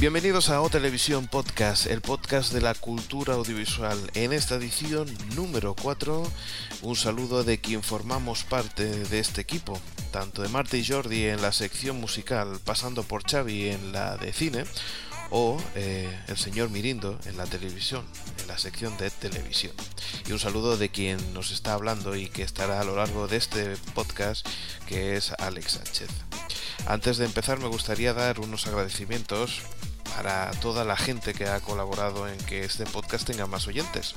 Bienvenidos a O Televisión Podcast, el podcast de la cultura audiovisual. En esta edición número 4, un saludo de quien formamos parte de este equipo, tanto de Marta y Jordi en la sección musical, pasando por Xavi en la de cine, o eh, el señor Mirindo en la televisión, en la sección de televisión. Y un saludo de quien nos está hablando y que estará a lo largo de este podcast, que es Alex Sánchez. Antes de empezar me gustaría dar unos agradecimientos para toda la gente que ha colaborado en que este podcast tenga más oyentes.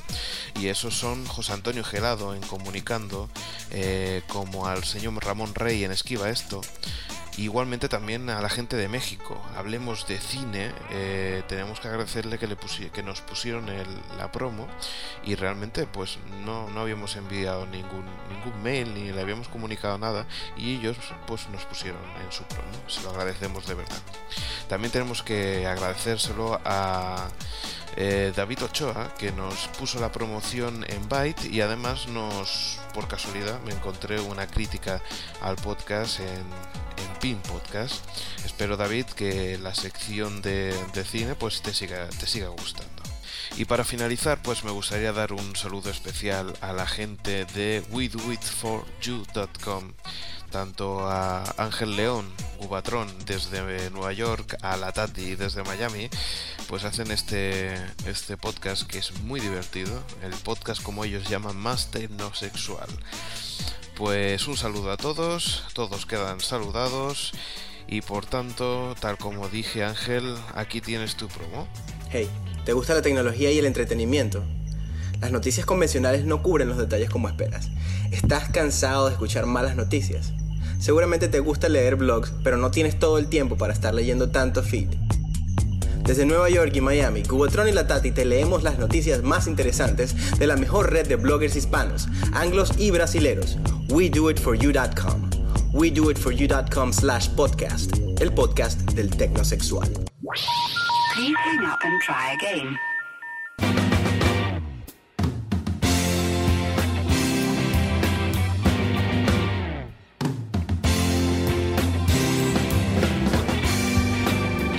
Y esos son José Antonio Gelado en Comunicando, eh, como al señor Ramón Rey en Esquiva Esto, Igualmente también a la gente de México. Hablemos de cine. Eh, tenemos que agradecerle que, le que nos pusieron la promo y realmente pues no, no habíamos enviado ningún, ningún mail ni le habíamos comunicado nada y ellos pues nos pusieron en su promo. Se lo agradecemos de verdad. También tenemos que agradecérselo a eh, David Ochoa que nos puso la promoción en Byte y además nos, por casualidad, me encontré una crítica al podcast en en PIN Podcast. Espero, David, que la sección de, cine pues te siga, te siga gustando. Y para finalizar, pues me gustaría dar un saludo especial a la gente de WeDoItForYou.com, tanto a Ángel León, Gubatrón desde Nueva York, a la Tati desde Miami, pues hacen este, este podcast que es muy divertido, el podcast como ellos llaman más tecnosexual. Pues un saludo a todos, todos quedan saludados y por tanto, tal como dije Ángel, aquí tienes tu promo. Hey, ¿te gusta la tecnología y el entretenimiento? Las noticias convencionales no cubren los detalles como esperas. ¿Estás cansado de escuchar malas noticias? Seguramente te gusta leer blogs, pero no tienes todo el tiempo para estar leyendo tanto feed. Desde Nueva York y Miami, Cubotron y la Tati te leemos las noticias más interesantes de la mejor red de bloggers hispanos, anglos y brasileros. WeDoItForYou.com. WeDoItForYou.com slash podcast. El podcast del tecnosexual. hang up and try again.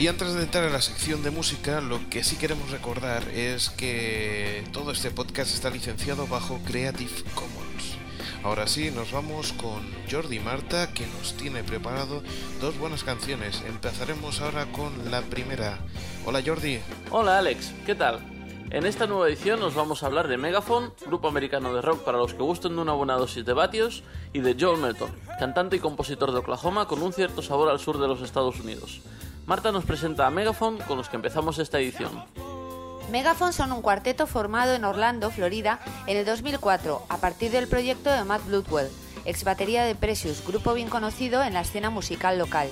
Y antes de entrar en la sección de música, lo que sí queremos recordar es que todo este podcast está licenciado bajo Creative Commons. Ahora sí, nos vamos con Jordi Marta, que nos tiene preparado dos buenas canciones. Empezaremos ahora con la primera. Hola Jordi. Hola Alex, ¿qué tal? En esta nueva edición nos vamos a hablar de Megaphone, grupo americano de rock para los que gusten de una buena dosis de vatios, y de Joel Melton, cantante y compositor de Oklahoma con un cierto sabor al sur de los Estados Unidos. Marta nos presenta a Megaphone con los que empezamos esta edición. Megaphone son un cuarteto formado en Orlando, Florida, en el 2004, a partir del proyecto de Matt Bloodwell, ex batería de Precious, grupo bien conocido en la escena musical local.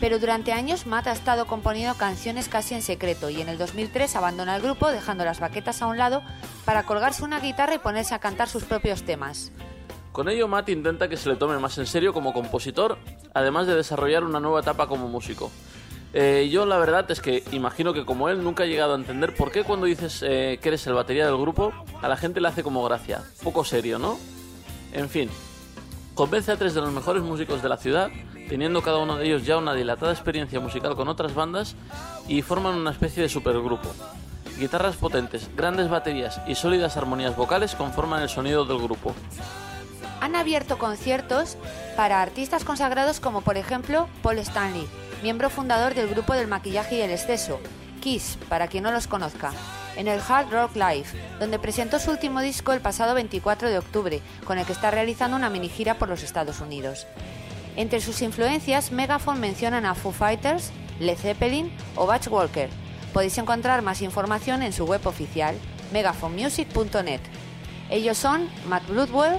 Pero durante años Matt ha estado componiendo canciones casi en secreto y en el 2003 abandona el grupo dejando las baquetas a un lado para colgarse una guitarra y ponerse a cantar sus propios temas. Con ello Matt intenta que se le tome más en serio como compositor, además de desarrollar una nueva etapa como músico. Eh, yo la verdad es que imagino que como él nunca ha llegado a entender por qué cuando dices eh, que eres el batería del grupo, a la gente le hace como gracia. Poco serio, ¿no? En fin, convence a tres de los mejores músicos de la ciudad, teniendo cada uno de ellos ya una dilatada experiencia musical con otras bandas, y forman una especie de supergrupo. Guitarras potentes, grandes baterías y sólidas armonías vocales conforman el sonido del grupo. Han abierto conciertos para artistas consagrados como por ejemplo Paul Stanley, miembro fundador del grupo del maquillaje y el exceso, Kiss, para quien no los conozca, en el Hard Rock Live, donde presentó su último disco el pasado 24 de octubre, con el que está realizando una mini gira por los Estados Unidos. Entre sus influencias, Megaphone mencionan a Foo Fighters, Led Zeppelin o Batch Walker. Podéis encontrar más información en su web oficial, megaphonemusic.net. Ellos son Matt Bloodwell,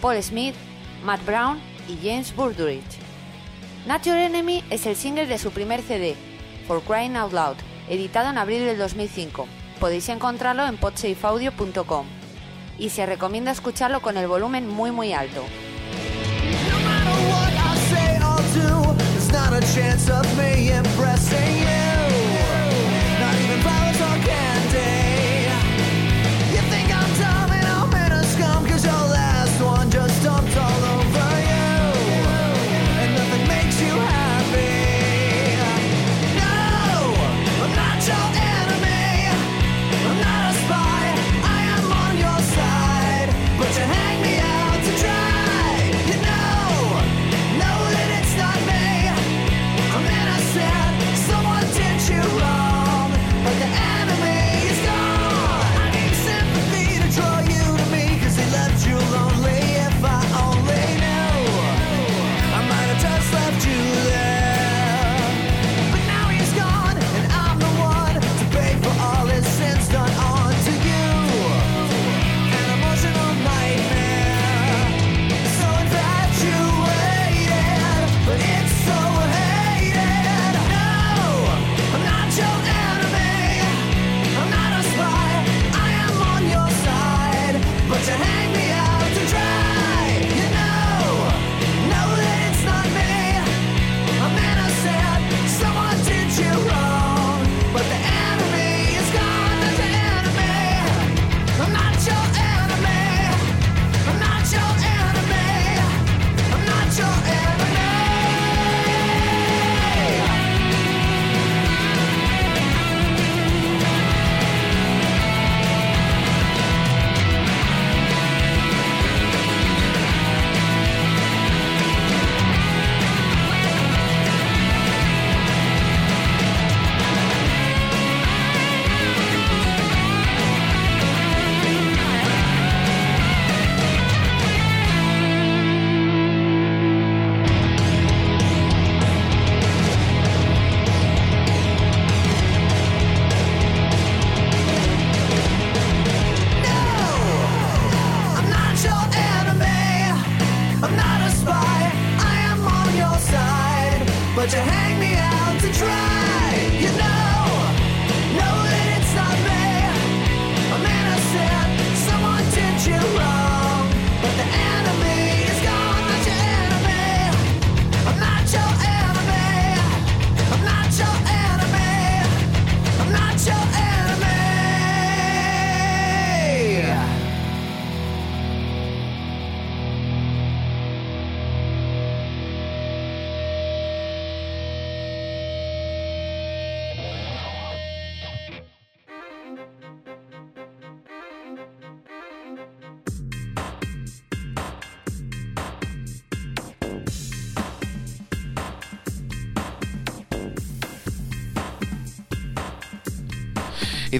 Paul Smith, Matt Brown y James Burdridge. Not Your Enemy es el single de su primer CD, For Crying Out Loud, editado en abril del 2005. Podéis encontrarlo en podsafeaudio.com y se recomienda escucharlo con el volumen muy muy alto.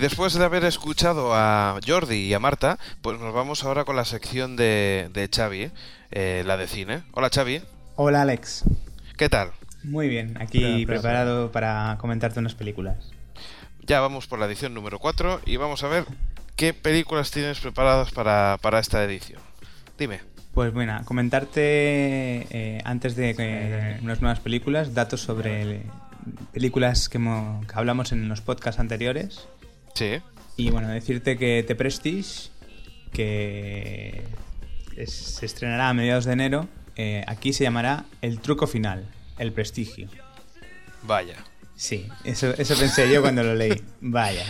Después de haber escuchado a Jordi y a Marta, pues nos vamos ahora con la sección de, de Xavi, eh, la de cine. Hola Xavi. Hola Alex. ¿Qué tal? Muy bien, aquí preparado para comentarte unas películas. Ya vamos por la edición número 4 y vamos a ver qué películas tienes preparadas para, para esta edición. Dime. Pues bueno, comentarte eh, antes de que unas nuevas películas, datos sobre películas que, hablamos en los podcasts anteriores. Sí. Y bueno, decirte que The Prestige, que se estrenará a mediados de enero, eh, aquí se llamará El Truco Final, El Prestigio. Vaya. Sí, eso, eso pensé yo cuando lo leí. Vaya.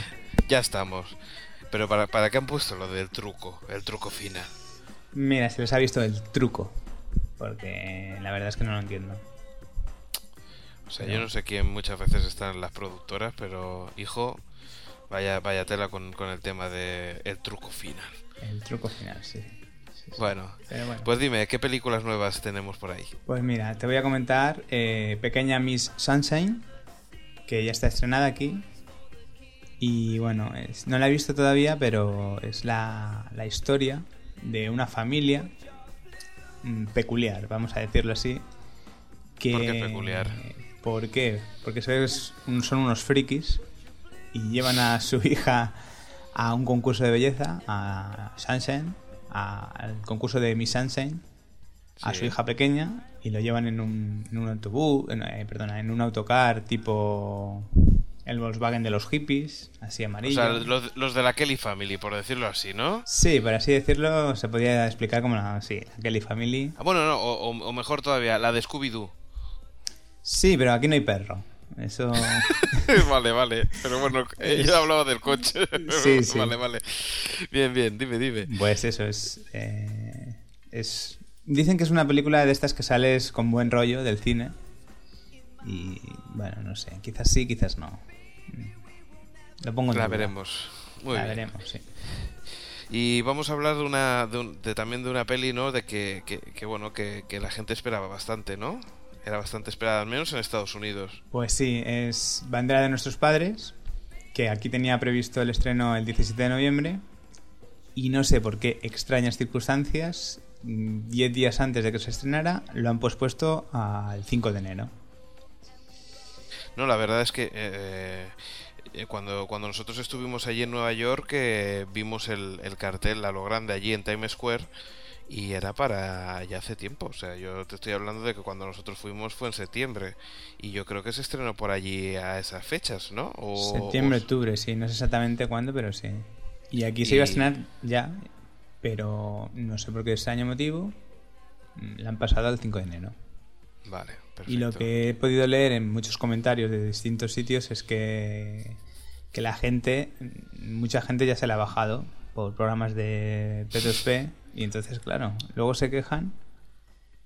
Ya estamos. Pero ¿para, ¿para qué han puesto lo del truco? El truco final. Mira, se les ha visto el truco. Porque la verdad es que no lo entiendo. O sea, yo no sé quién muchas veces están las productoras, pero hijo, vaya, vaya tela con, el tema de el truco final. El truco final, sí. bueno, pues dime, ¿qué películas nuevas tenemos por ahí? Pues mira, te voy a comentar eh, Pequeña Miss Sunshine, que ya está estrenada aquí. Y bueno, no la he visto todavía, pero es la, la historia de una familia mm, peculiar, vamos a decirlo así. Que, ¿Por qué peculiar? ¿Por qué? Porque son unos frikis y llevan a su hija a un concurso de belleza, a Sunshine, al concurso de Miss Sunshine, a su hija pequeña, y lo llevan en un, en un autobús, en, eh, perdona, en un autocar tipo el Volkswagen de los hippies, así amarillo. O sea, los, de la Kelly Family, por decirlo así, ¿no? Sí, por así decirlo, se podría explicar como la, sí, la Kelly Family. Ah, bueno, no, o, o mejor todavía, la de Scooby-Doo. Sí, pero aquí no hay perro. Eso. vale, vale. Pero bueno, yo hablaba del coche. Sí, sí. Vale, vale. Bien, bien, dime, dime. Pues eso es. Eh, es. Dicen que es una película de estas que sales con buen rollo del cine. Y bueno, no sé. Quizás sí, quizás no. Lo pongo en La veremos. Muy la veremos, sí. Y vamos a hablar de una de, también de una peli, ¿no? De que, que, bueno, que, que la gente esperaba bastante, ¿no? Era bastante esperada, al menos en Estados Unidos. Pues sí, es Bandera de nuestros padres, que aquí tenía previsto el estreno el 17 de noviembre, y no sé por qué extrañas circunstancias, 10 días antes de que se estrenara, lo han pospuesto al 5 de enero. No, la verdad es que eh, eh, cuando, cuando nosotros estuvimos allí en Nueva York, eh, vimos el, el cartel a lo grande allí en Times Square y era para ya hace tiempo. O sea, yo te estoy hablando de que cuando nosotros fuimos fue en septiembre. Y yo creo que se estrenó por allí a esas fechas, ¿no? Septiembre, octubre, sí. No sé exactamente cuándo, pero sí. Y aquí se iba a estrenar ya, pero no sé por qué extraño motivo. La han pasado al 5 de enero. Vale, perfecto. Y lo que he podido leer en muchos comentarios de distintos sitios es que, que la gente, mucha gente ya se la ha bajado por programas de P2P y entonces, claro, luego se quejan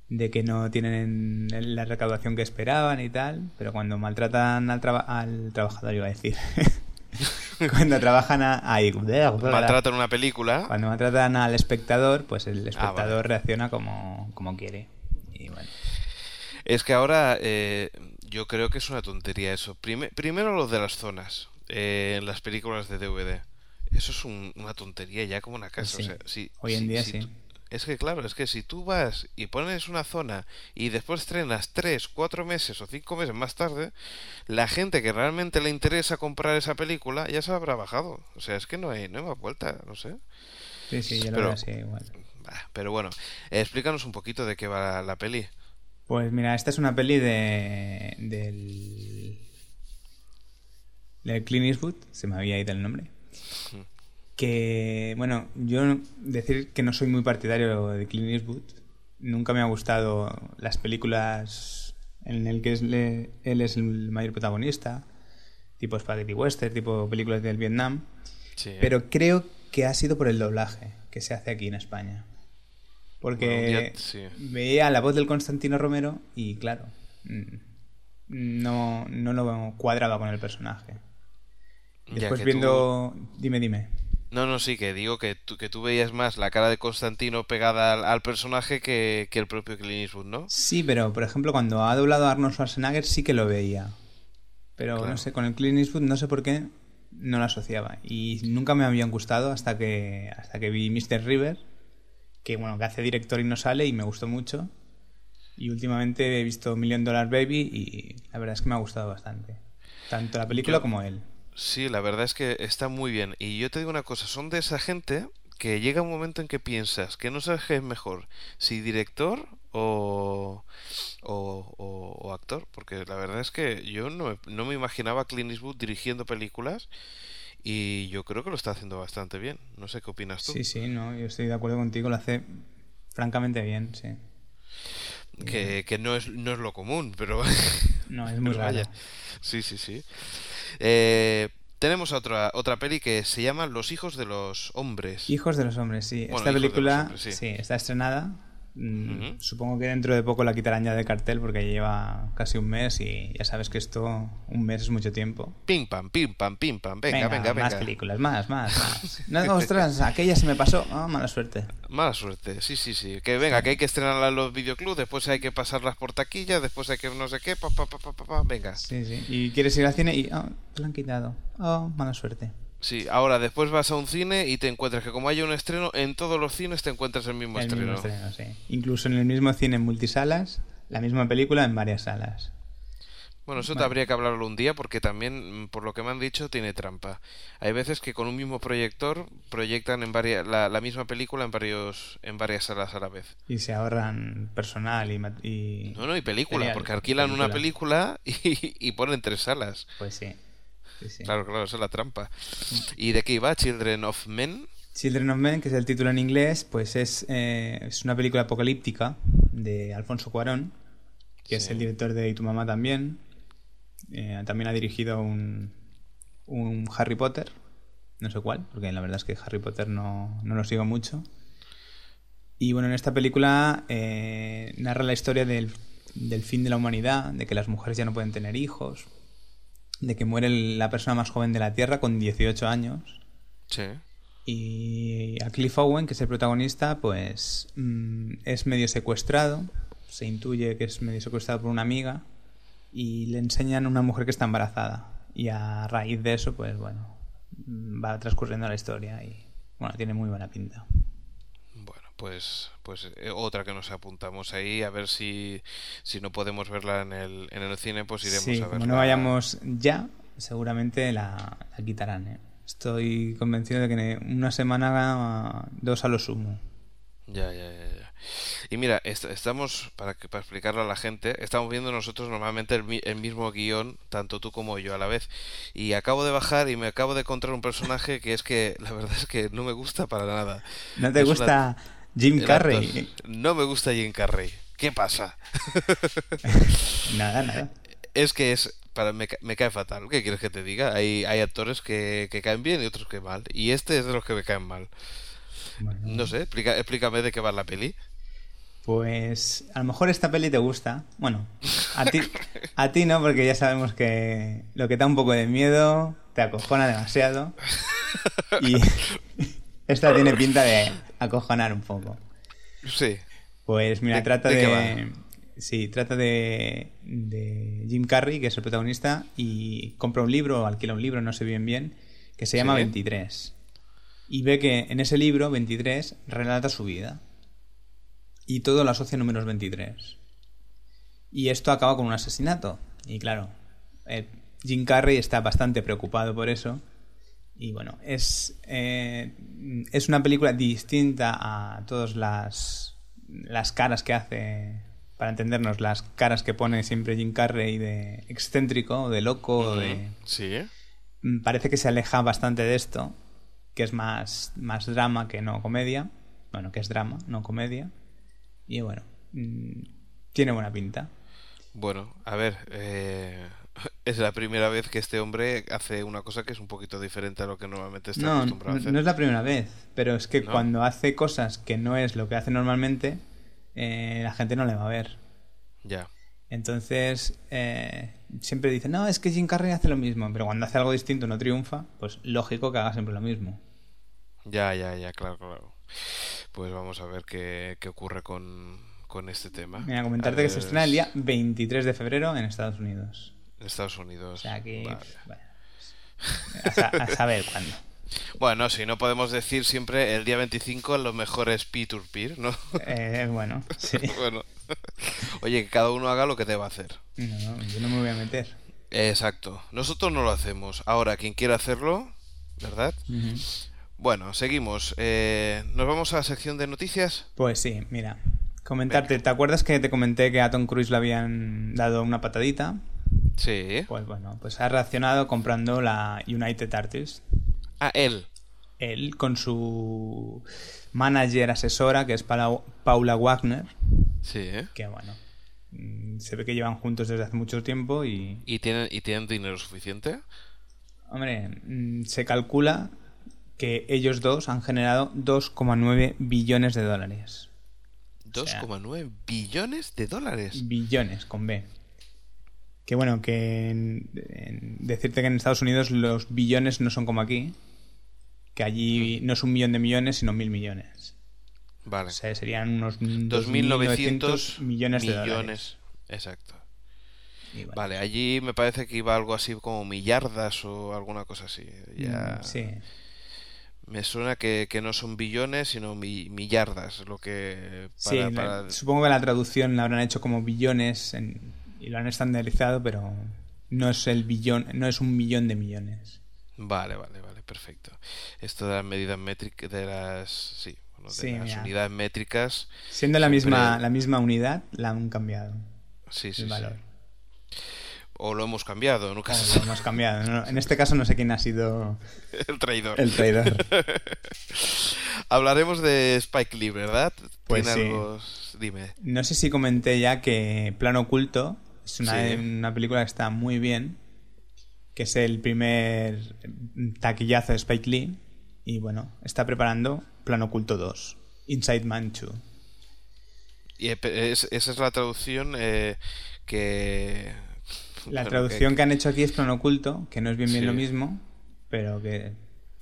de que no tienen la recaudación que esperaban y tal, pero cuando maltratan al, al trabajador, iba a decir. cuando trabajan a, ahí, maltratan una película. Cuando maltratan al espectador, pues el ah, espectador reacciona como, como quiere. Y bueno. Es que ahora eh, yo creo que es una tontería eso. primero lo de las zonas eh, en las películas de DVD. Eso es una tontería ya como una casa. Hoy en día sí. es que claro, es que si tú vas y pones una zona y después estrenas tres, cuatro meses o cinco meses más tarde, la gente que realmente le interesa comprar esa película ya se habrá bajado. O sea, es que no hay, no hay más vuelta, no sé. Sí, sí, yo lo pero, veo así igual. Pero bueno, explícanos un poquito de qué va la, peli. Pues mira, esta es una peli de del de Clint Eastwood, se me había ido el nombre que, bueno, yo decir que no soy muy partidario de Clint Eastwood. Nunca me ha gustado las películas en el que él es el mayor protagonista, tipo Spaghetti Western, tipo películas del Vietnam. Pero creo que ha sido por el doblaje que se hace aquí en España. Porque veía la voz del Constantino Romero y, claro, mm, no, no lo cuadraba con el personaje. Después viendo... Dime, dime. No, no, sí, que digo que tú, que tú veías más la cara de Constantino pegada al, personaje que, el propio Clint Eastwood, ¿no? Sí, pero por ejemplo cuando ha doblado a Arnold Schwarzenegger sí que lo veía. Pero no sé, con el Clint Eastwood no sé por qué no lo asociaba. Y nunca me habían gustado hasta que, hasta que vi Mr. River, que bueno, que hace director y no sale y me gustó mucho. Y últimamente he visto Million Dollar Baby y la verdad es que me ha gustado bastante. Tanto la película Yo- como él. Sí, la verdad es que está muy bien. Y yo te digo una cosa, son de esa gente que llega un momento en que piensas que no sabes qué es mejor, si director o, o, o- o actor. Porque la verdad es que yo no, me- no me imaginaba a Clint Eastwood dirigiendo películas y yo creo que lo está haciendo bastante bien. No sé qué opinas tú. Sí, sí, no, yo estoy de acuerdo contigo, lo hace francamente bien, sí. Que, que no es, no es lo común, pero... No, es muy vaya. Sí, sí, sí. Eh, tenemos otra, otra peli que se llama Los hijos de los hombres. Hijos de los hombres, sí. Bueno, Esta película, hombres, sí. sí. está estrenada. Mm, Ujú. Supongo que dentro de poco la quitarán ya de cartel porque lleva casi un mes y ya sabes que esto, un mes es mucho tiempo. Pim pam, pim pam, pim pam. Venga, venga, venga. Más películas, más, más, más. No, ostras, aquella se me pasó. Ah, mala suerte. Mala suerte, sí, sí, sí. Que venga, que hay que estrenarla en los videoclubs, después hay que pasarlas por taquilla, después hay que no sé qué, pa, pa, pa, pa, pa, pa, venga. Sí, sí. Y quieres ir al cine y. Ah, te lo han quitado. Oh, mala suerte. Sí, ahora después vas a un cine y te encuentras que como hay un estreno, en todos los cines te encuentras el mismo el estreno. mismo estreno, sí. Incluso en el mismo cine en multisalas, la misma película en varias salas. Bueno, eso te habría que hablarlo un día porque también, mm, por lo que me han dicho, tiene trampa. Hay veces que con un mismo proyector proyectan en varias, la, la misma película en varios en varias salas a la vez. Y se ahorran personal y. y... No, no, y película, porque alquilan una película. película y, y ponen tres salas. Pues sí. Sí, sí. Claro, claro, esa es la trampa. ¿Y de qué iba? Children of Men. Children of Men, que es el título en inglés, pues es, eh, es una película apocalíptica de Alfonso Cuarón, que es el director de Y tu mamá también. Eh, también ha dirigido un, un Harry Potter, no sé cuál, porque la verdad es que Harry Potter no, no lo sigo mucho. Y bueno, en esta película eh, narra la historia del, del fin de la humanidad, de que las mujeres ya no pueden tener hijos, de que muere la persona más joven de la Tierra con 18 años. Sí. Y a Cliff Owen, que es el protagonista, pues mm, es medio secuestrado. Se intuye que es medio secuestrado por una amiga. Y le enseñan a una mujer que está embarazada. Y a raíz de eso, pues bueno, va transcurriendo la historia. Y bueno, tiene muy buena pinta. Pues, pues eh, otra que nos apuntamos ahí, a ver si, si no podemos verla en el, en el cine, pues iremos Sí, a verla. como no vayamos ya, seguramente la, la quitarán. ¿eh? Estoy convencido de que en una semana, dos a lo sumo. Ya, ya, ya, ya. Y mira, est- estamos, para, que- para explicarle a la gente, estamos viendo nosotros normalmente el, mi- el mismo guion, tanto tú como yo a la vez. Y acabo de bajar y me acabo de encontrar un personaje que es que la verdad es que no me gusta para nada. ¿No te Es gusta Jim el Carrey? actor. No me gusta Jim Carrey. ¿Qué pasa? Nada, nada. Es que es para me, ca- me cae fatal. ¿Qué quieres que te diga? Hay, hay actores que, que caen bien y otros que mal. Y este es de los que me caen mal. Bueno, No sé, explica, explícame de qué va la peli. Pues a lo mejor esta peli te gusta. Bueno, a ti, a ti no, porque ya sabemos que lo que te da un poco de miedo te acojona demasiado. Y esta tiene pinta de acojonar un poco. Sí. Pues mira, ¿De- trata de Sí, trata de, de Jim Carrey, que es el protagonista, y compra un libro, alquila un libro, no sé bien bien, que se llama Sí. 23. Y ve que en ese libro, 23, relata su vida. Y todo lo asocia a números 23. Y esto acaba con un asesinato. Y claro, eh, Jim Carrey está bastante preocupado por eso. Y bueno, es, eh, es una película distinta a todas las, las caras que hace, para entendernos, las caras que pone siempre Jim Carrey de excéntrico, de loco, de... Sí. Mm, Parece que se aleja bastante de esto, que es más, más drama que no comedia. Bueno, que es drama, no comedia. Y bueno, mm, tiene buena pinta. Bueno, a ver, eh, es la primera vez que este hombre hace una cosa que es un poquito diferente a lo que normalmente está No, acostumbrado a hacer. no es la primera vez, pero es que ¿No? cuando hace cosas que no es lo que hace normalmente, eh, la gente no le va a ver. Ya. Entonces, eh, siempre dicen, no, es que Jim Carrey hace lo mismo, pero cuando hace algo distinto no triunfa, pues lógico que haga siempre lo mismo. Ya, ya, ya, claro, claro. Pues vamos a ver qué, qué ocurre con, con este tema. Mira, A comentarte que se estrena el día 23 de febrero en Estados Unidos. Estados Unidos. O sea que, Vale. pf, bueno, A, sa- a saber cuándo. Bueno, si no podemos decir siempre el día 25 lo mejor es peer-to-peer, ¿no? Eh, bueno, sí. bueno. Oye, que cada uno haga lo que deba hacer. No, yo no me voy a meter. Exacto. Nosotros no lo hacemos. Ahora, quien quiera hacerlo, ¿verdad? Bueno, seguimos. Eh, ¿Nos vamos a la sección de noticias? Pues sí, mira. Comentarte, ¿te acuerdas que te comenté que a Tom Cruise le habían dado una patadita? Sí. Pues bueno, pues ha reaccionado comprando la United Artists. Ah, él. Él con su manager asesora, que es Paula, Wagner, Sí. que bueno, mm, se ve que llevan juntos desde hace mucho tiempo y, ¿Y tienen, ¿Y tienen dinero suficiente? hombre, mm, se calcula que ellos dos han generado 2,9 billones de dólares. 2,9 billones de dólares. Billones, con B. Que bueno, que en- en decirte que en Estados Unidos los billones no son como aquí. Que allí no es un millón de millones, sino mil millones. Vale. O sea, serían unos 2.900 millones de dólares. millones. Exacto. Vale, allí me parece que iba algo así como millardas o alguna cosa así. Ya mm, Sí. Me suena que, que no son billones, sino mi- millardas, lo que... Para- para- supongo que la traducción la habrán hecho como billones en- y lo han estandarizado, pero no es el billón, no es un millón de millones. Vale, vale, vale, perfecto. Esto de las medidas métricas, de las... Sí, bueno, de Sí, las mira. unidades métricas... Siendo la Siempre- misma, la misma unidad, la han cambiado Sí, sí, el sí. valor. O lo hemos cambiado, nunca O se lo hemos cambiado. No, en este caso no sé quién ha sido El traidor. el traidor. Hablaremos de Spike Lee, ¿verdad? Pues ¿Tiene sí. algo? Dime. No sé si comenté ya que Plano Oculto es una, Sí. una película que está muy bien, que es el primer taquillazo de Spike Lee y bueno, está preparando Plano Oculto 2, Inside Man 2. Y, eh, es- esa es la traducción eh, que... La traducción que, han hecho aquí es Plano Oculto, que no es bien bien Sí. lo mismo, pero que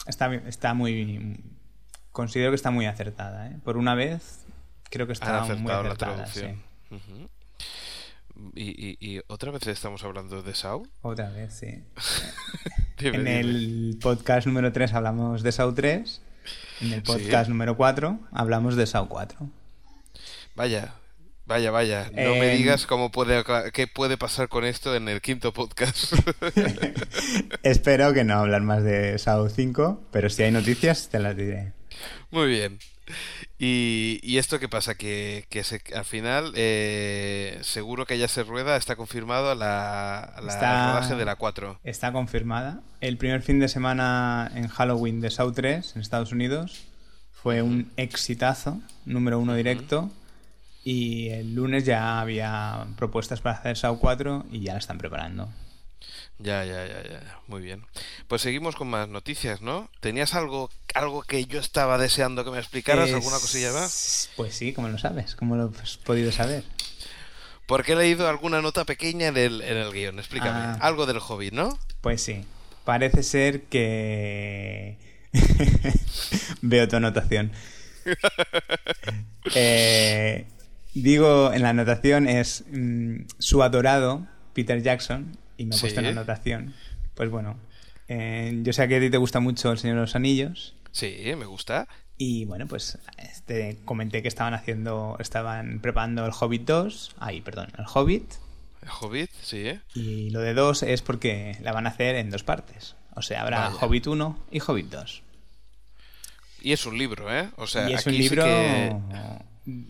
está, está muy... Considero que está muy acertada. ¿eh? Por una vez, creo que está muy la acertada. sí. traducción. Ujú. Y, y- y otra vez estamos hablando de Saw. Otra vez, sí. En el podcast número 3 hablamos de SAO 3. En el podcast Sí. número 4 hablamos de SAO 4. Vaya, vaya, vaya. No me Em, digas cómo puede, qué puede pasar con esto en el quinto podcast. Espero que no hablar más de SAO 5, pero si hay noticias te las diré. Muy bien. Y, y esto qué pasa? Que, que se- al final, eh, seguro que ya se rueda, está confirmado la, la Está- rodaje de la 4. Está confirmada. El primer fin de semana en Halloween de SAO 3 en Estados Unidos fue un exitazo, número uno directo. Y el lunes ya había propuestas para hacer SAO 4 y ya la están preparando. Ya, ya, ya, ya. Muy bien. Pues seguimos con más noticias, ¿no? ¿Tenías algo, algo que yo estaba deseando que me explicaras? Es- ¿Alguna cosilla más? Pues sí, como lo sabes, como lo has podido saber. Porque he leído alguna nota pequeña en el, en el guion. Explícame. Ah. Algo del Hobbit, ¿no? Pues sí, parece ser que... Veo tu anotación. Eh, digo, en la anotación es mm, su adorado Peter Jackson, y me Sí. puesto en la anotación. Pues bueno, eh, yo sé que a ti te gusta mucho El Señor de los Anillos, Sí, me gusta. y bueno, pues este, comenté que estaban haciendo, estaban preparando el Hobbit 2, ay, perdón, el Hobbit, El Hobbit, sí, ¿eh? y lo de dos es porque la van a hacer en dos partes. O sea, habrá Vaya. Hobbit 1 y Hobbit 2. Y es un libro, ¿eh? O sea, y es aquí un sí libro que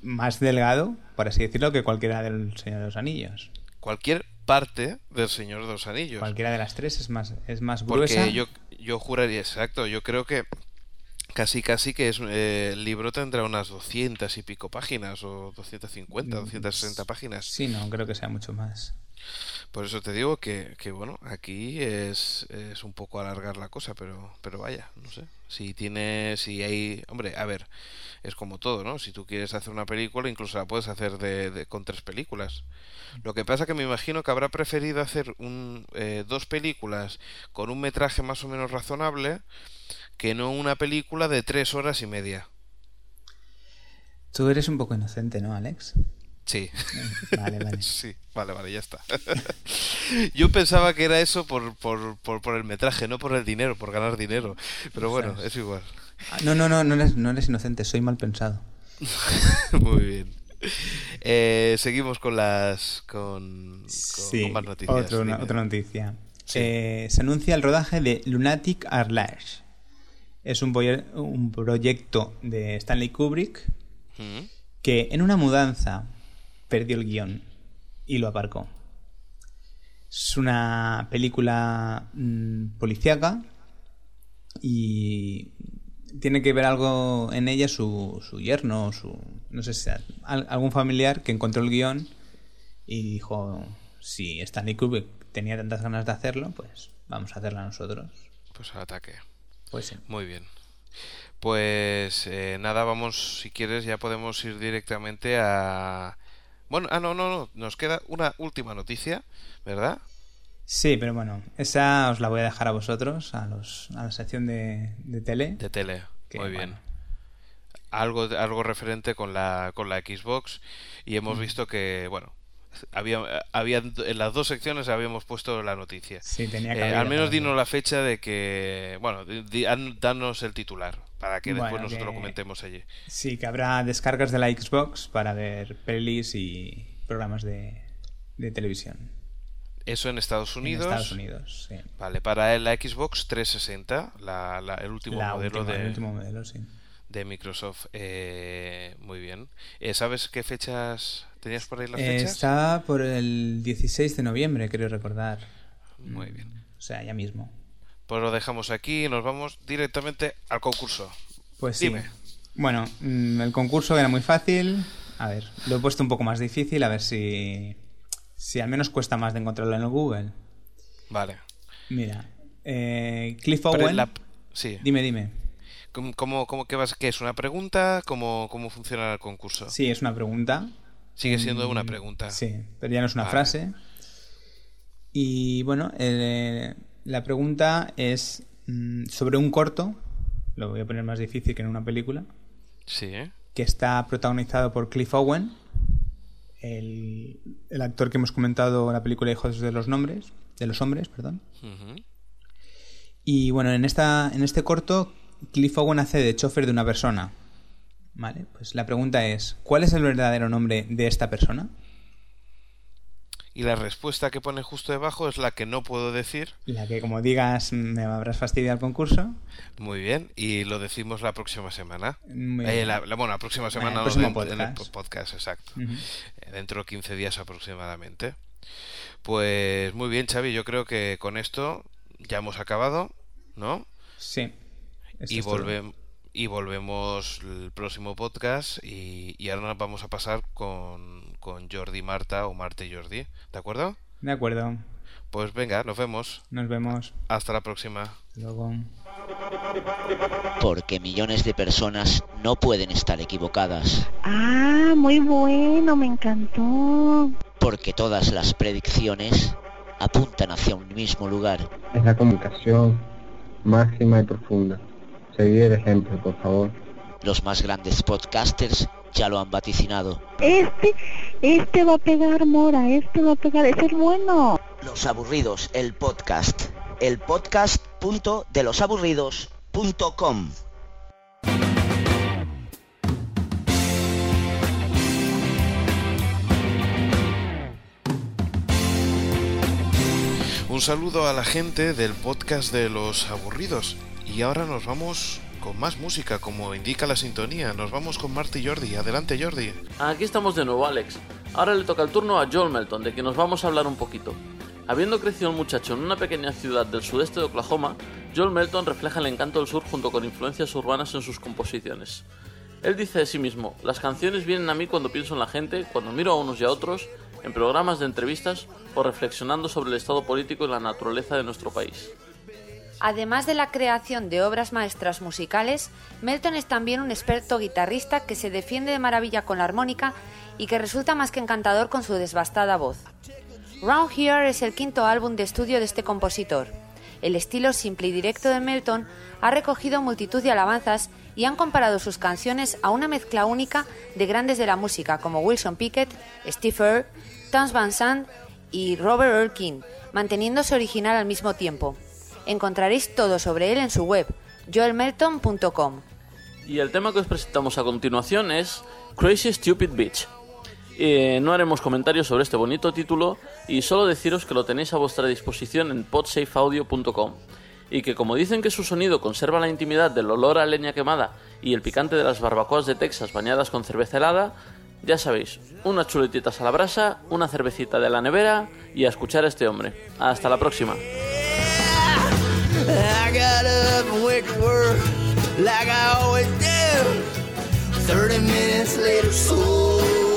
más delgado, por así decirlo, que cualquiera del Señor de los Anillos. cualquier parte del Señor de los Anillos. Cualquiera de las tres es más, es más gruesa. Porque yo, yo juraría, exacto, yo creo que casi casi que es eh, el libro tendrá unas 200 y pico páginas o 250, 260 páginas. Sí, no, creo que sea mucho más. Por eso te digo que, que bueno, aquí es, es un poco alargar la cosa, pero, pero vaya, no sé. Si tiene, si hay, hombre, a ver, es como todo, ¿no? Si tú quieres hacer una película, incluso la puedes hacer de, de- con tres películas. Lo que pasa que me imagino que habrá preferido hacer un, eh, dos películas con un metraje más o menos razonable que no una película de tres horas y media. Tú eres un poco inocente, ¿no, Alex? Sí. Vale, vale. Sí, vale, vale, ya está. Yo pensaba que era eso por, por, por, por el metraje, no por el dinero, por ganar dinero. Pero bueno, es igual. Ah, No, no, no, no eres, no eres inocente, soy mal pensado. Muy bien. Eh, seguimos con las. con, con, Sí, con más noticias. otro- otra noticia. Sí. Eh, se anuncia el rodaje de Lunatic Arlash. Es un, un proyecto de Stanley Kubrick Mm, que en una mudanza perdió el guion y lo aparcó. Es una película mm, policíaca y tiene que ver algo en ella su, su yerno, su no sé si al- algún familiar que encontró el guion y dijo si Stanley Kubrick tenía tantas ganas de hacerlo, pues vamos a hacerla nosotros. Pues al ataque. Pues sí. Muy bien. Pues eh, nada, vamos, si quieres, ya podemos ir directamente a. Bueno, ah, no, no, no, nos queda una última noticia, ¿verdad? Sí, pero bueno, esa os la voy a dejar a vosotros, a, los, a la sección de, de tele. De tele. que, Muy bien. bueno, Algo, algo referente con la, con la Xbox y hemos visto que, bueno, había, había, en las dos secciones habíamos puesto la noticia. Sí, tenía que Eh, al menos dinos la fecha de que, bueno, di- di- an- danos el titular para que después nosotros que- comentemos allí. Sí, que habrá descargas de la Xbox para ver pelis y programas de, de televisión. Eso en Estados Unidos. En Estados Unidos, sí. Vale, para la Xbox 360, la, la- el último La modelo última- de, el último modelo, sí. de Microsoft. Eh, muy bien. Eh, ¿Sabes qué fechas tenías por ahí las Eh, fechas? está por el 16 de noviembre, creo recordar. Muy bien. O sea, ya mismo. Pues lo dejamos aquí y nos vamos directamente al concurso. Pues sí. Dime. Bueno, mm, el concurso era muy fácil. A ver, lo he puesto un poco más difícil, a ver si, si al menos cuesta más de encontrarlo en el Google. Vale. Mira, eh, Cliff Owen. la- Sí. Dime, dime. ¿Cómo, cómo, vas? ¿Qué es una pregunta? ¿Cómo, cómo funciona el concurso? Sí, es una pregunta. Sigue siendo una pregunta. Sí, pero ya no es una Vale. frase. Y bueno, eh, la pregunta es mm, sobre un corto, lo voy a poner más difícil que en una película, Sí, ¿eh? que está protagonizado por Cliff Owen, el, el actor que hemos comentado en la película Hijos de los Nombres, de los Hombres, perdón. Y bueno, en, esta, en este corto, Cliff Owen hace de chofer de una persona. Vale, pues la pregunta es, ¿cuál es el verdadero nombre de esta persona? Y la respuesta que pone justo debajo es la que no puedo decir. La que como digas me habrás fastidiado el concurso. Muy bien. Y lo decimos la próxima semana. Eh, la, la- bueno, la próxima semana el no, en- el podcast. po- podcast, exacto. Eh, Dentro de 15 días aproximadamente. Pues muy bien, Xavi. Yo creo que con esto ya hemos acabado, ¿no? Sí. Esto y, es todo. volve- y volvemos el próximo podcast y, y ahora nos vamos a pasar con, con Jordi Marta o Marta y Jordi. ¿De acuerdo? De acuerdo. Pues venga, nos vemos. Nos vemos. Hasta la próxima. Luego. Porque millones de personas no pueden estar equivocadas. Ah, muy bueno, me encantó. Porque todas las predicciones apuntan hacia un mismo lugar. es la comunicación máxima y profunda. Seguir el ejemplo, por favor. Los más grandes podcasters ya lo han vaticinado. Este, este va a pegar, Mora, este va a pegar, ese es bueno. Los aburridos, el podcast. El podcast punto de los aburridos punto com. Un saludo a la gente del podcast de los aburridos. Y ahora nos vamos con más música, como indica la sintonía. Nos vamos con Marta y Jordi. Adelante, Jordi. Aquí estamos de nuevo, Alex. Ahora le toca el turno a Joel Melton, de quien nos vamos a hablar un poquito. Habiendo crecido el muchacho en una pequeña ciudad del sudeste de Oklahoma, Joel Melton refleja el encanto del sur junto con influencias urbanas en sus composiciones. Él dice de sí mismo, las canciones vienen a mí cuando pienso en la gente, cuando miro a unos y a otros, en programas de entrevistas o reflexionando sobre el estado político y la naturaleza de nuestro país. Además de la creación de obras maestras musicales, Melton es también un experto guitarrista que se defiende de maravilla con la armónica y que resulta más que encantador con su desbastada voz. Round Here es el quinto álbum de estudio de este compositor. El estilo simple y directo de Melton ha recogido multitud de alabanzas y han comparado sus canciones a una mezcla única de grandes de la música como Wilson Pickett, Steve Earle, Towns Van Sant y Robert Earl King, manteniéndose original al mismo tiempo. Encontraréis todo sobre él en su web, joelmelton.com. Y el tema que os presentamos a continuación es Crazy Stupid Bitch. Eh, no haremos comentarios sobre este bonito título y solo deciros que lo tenéis a vuestra disposición en podsafeaudio.com y que como dicen que su sonido conserva la intimidad del olor a leña quemada y el picante de las barbacoas de Texas bañadas con cerveza helada, ya sabéis, unas chuletitas a la brasa, una cervecita de la nevera y a escuchar a este hombre. Hasta la próxima. I got up and went to work like I always do. 30 minutes later, so.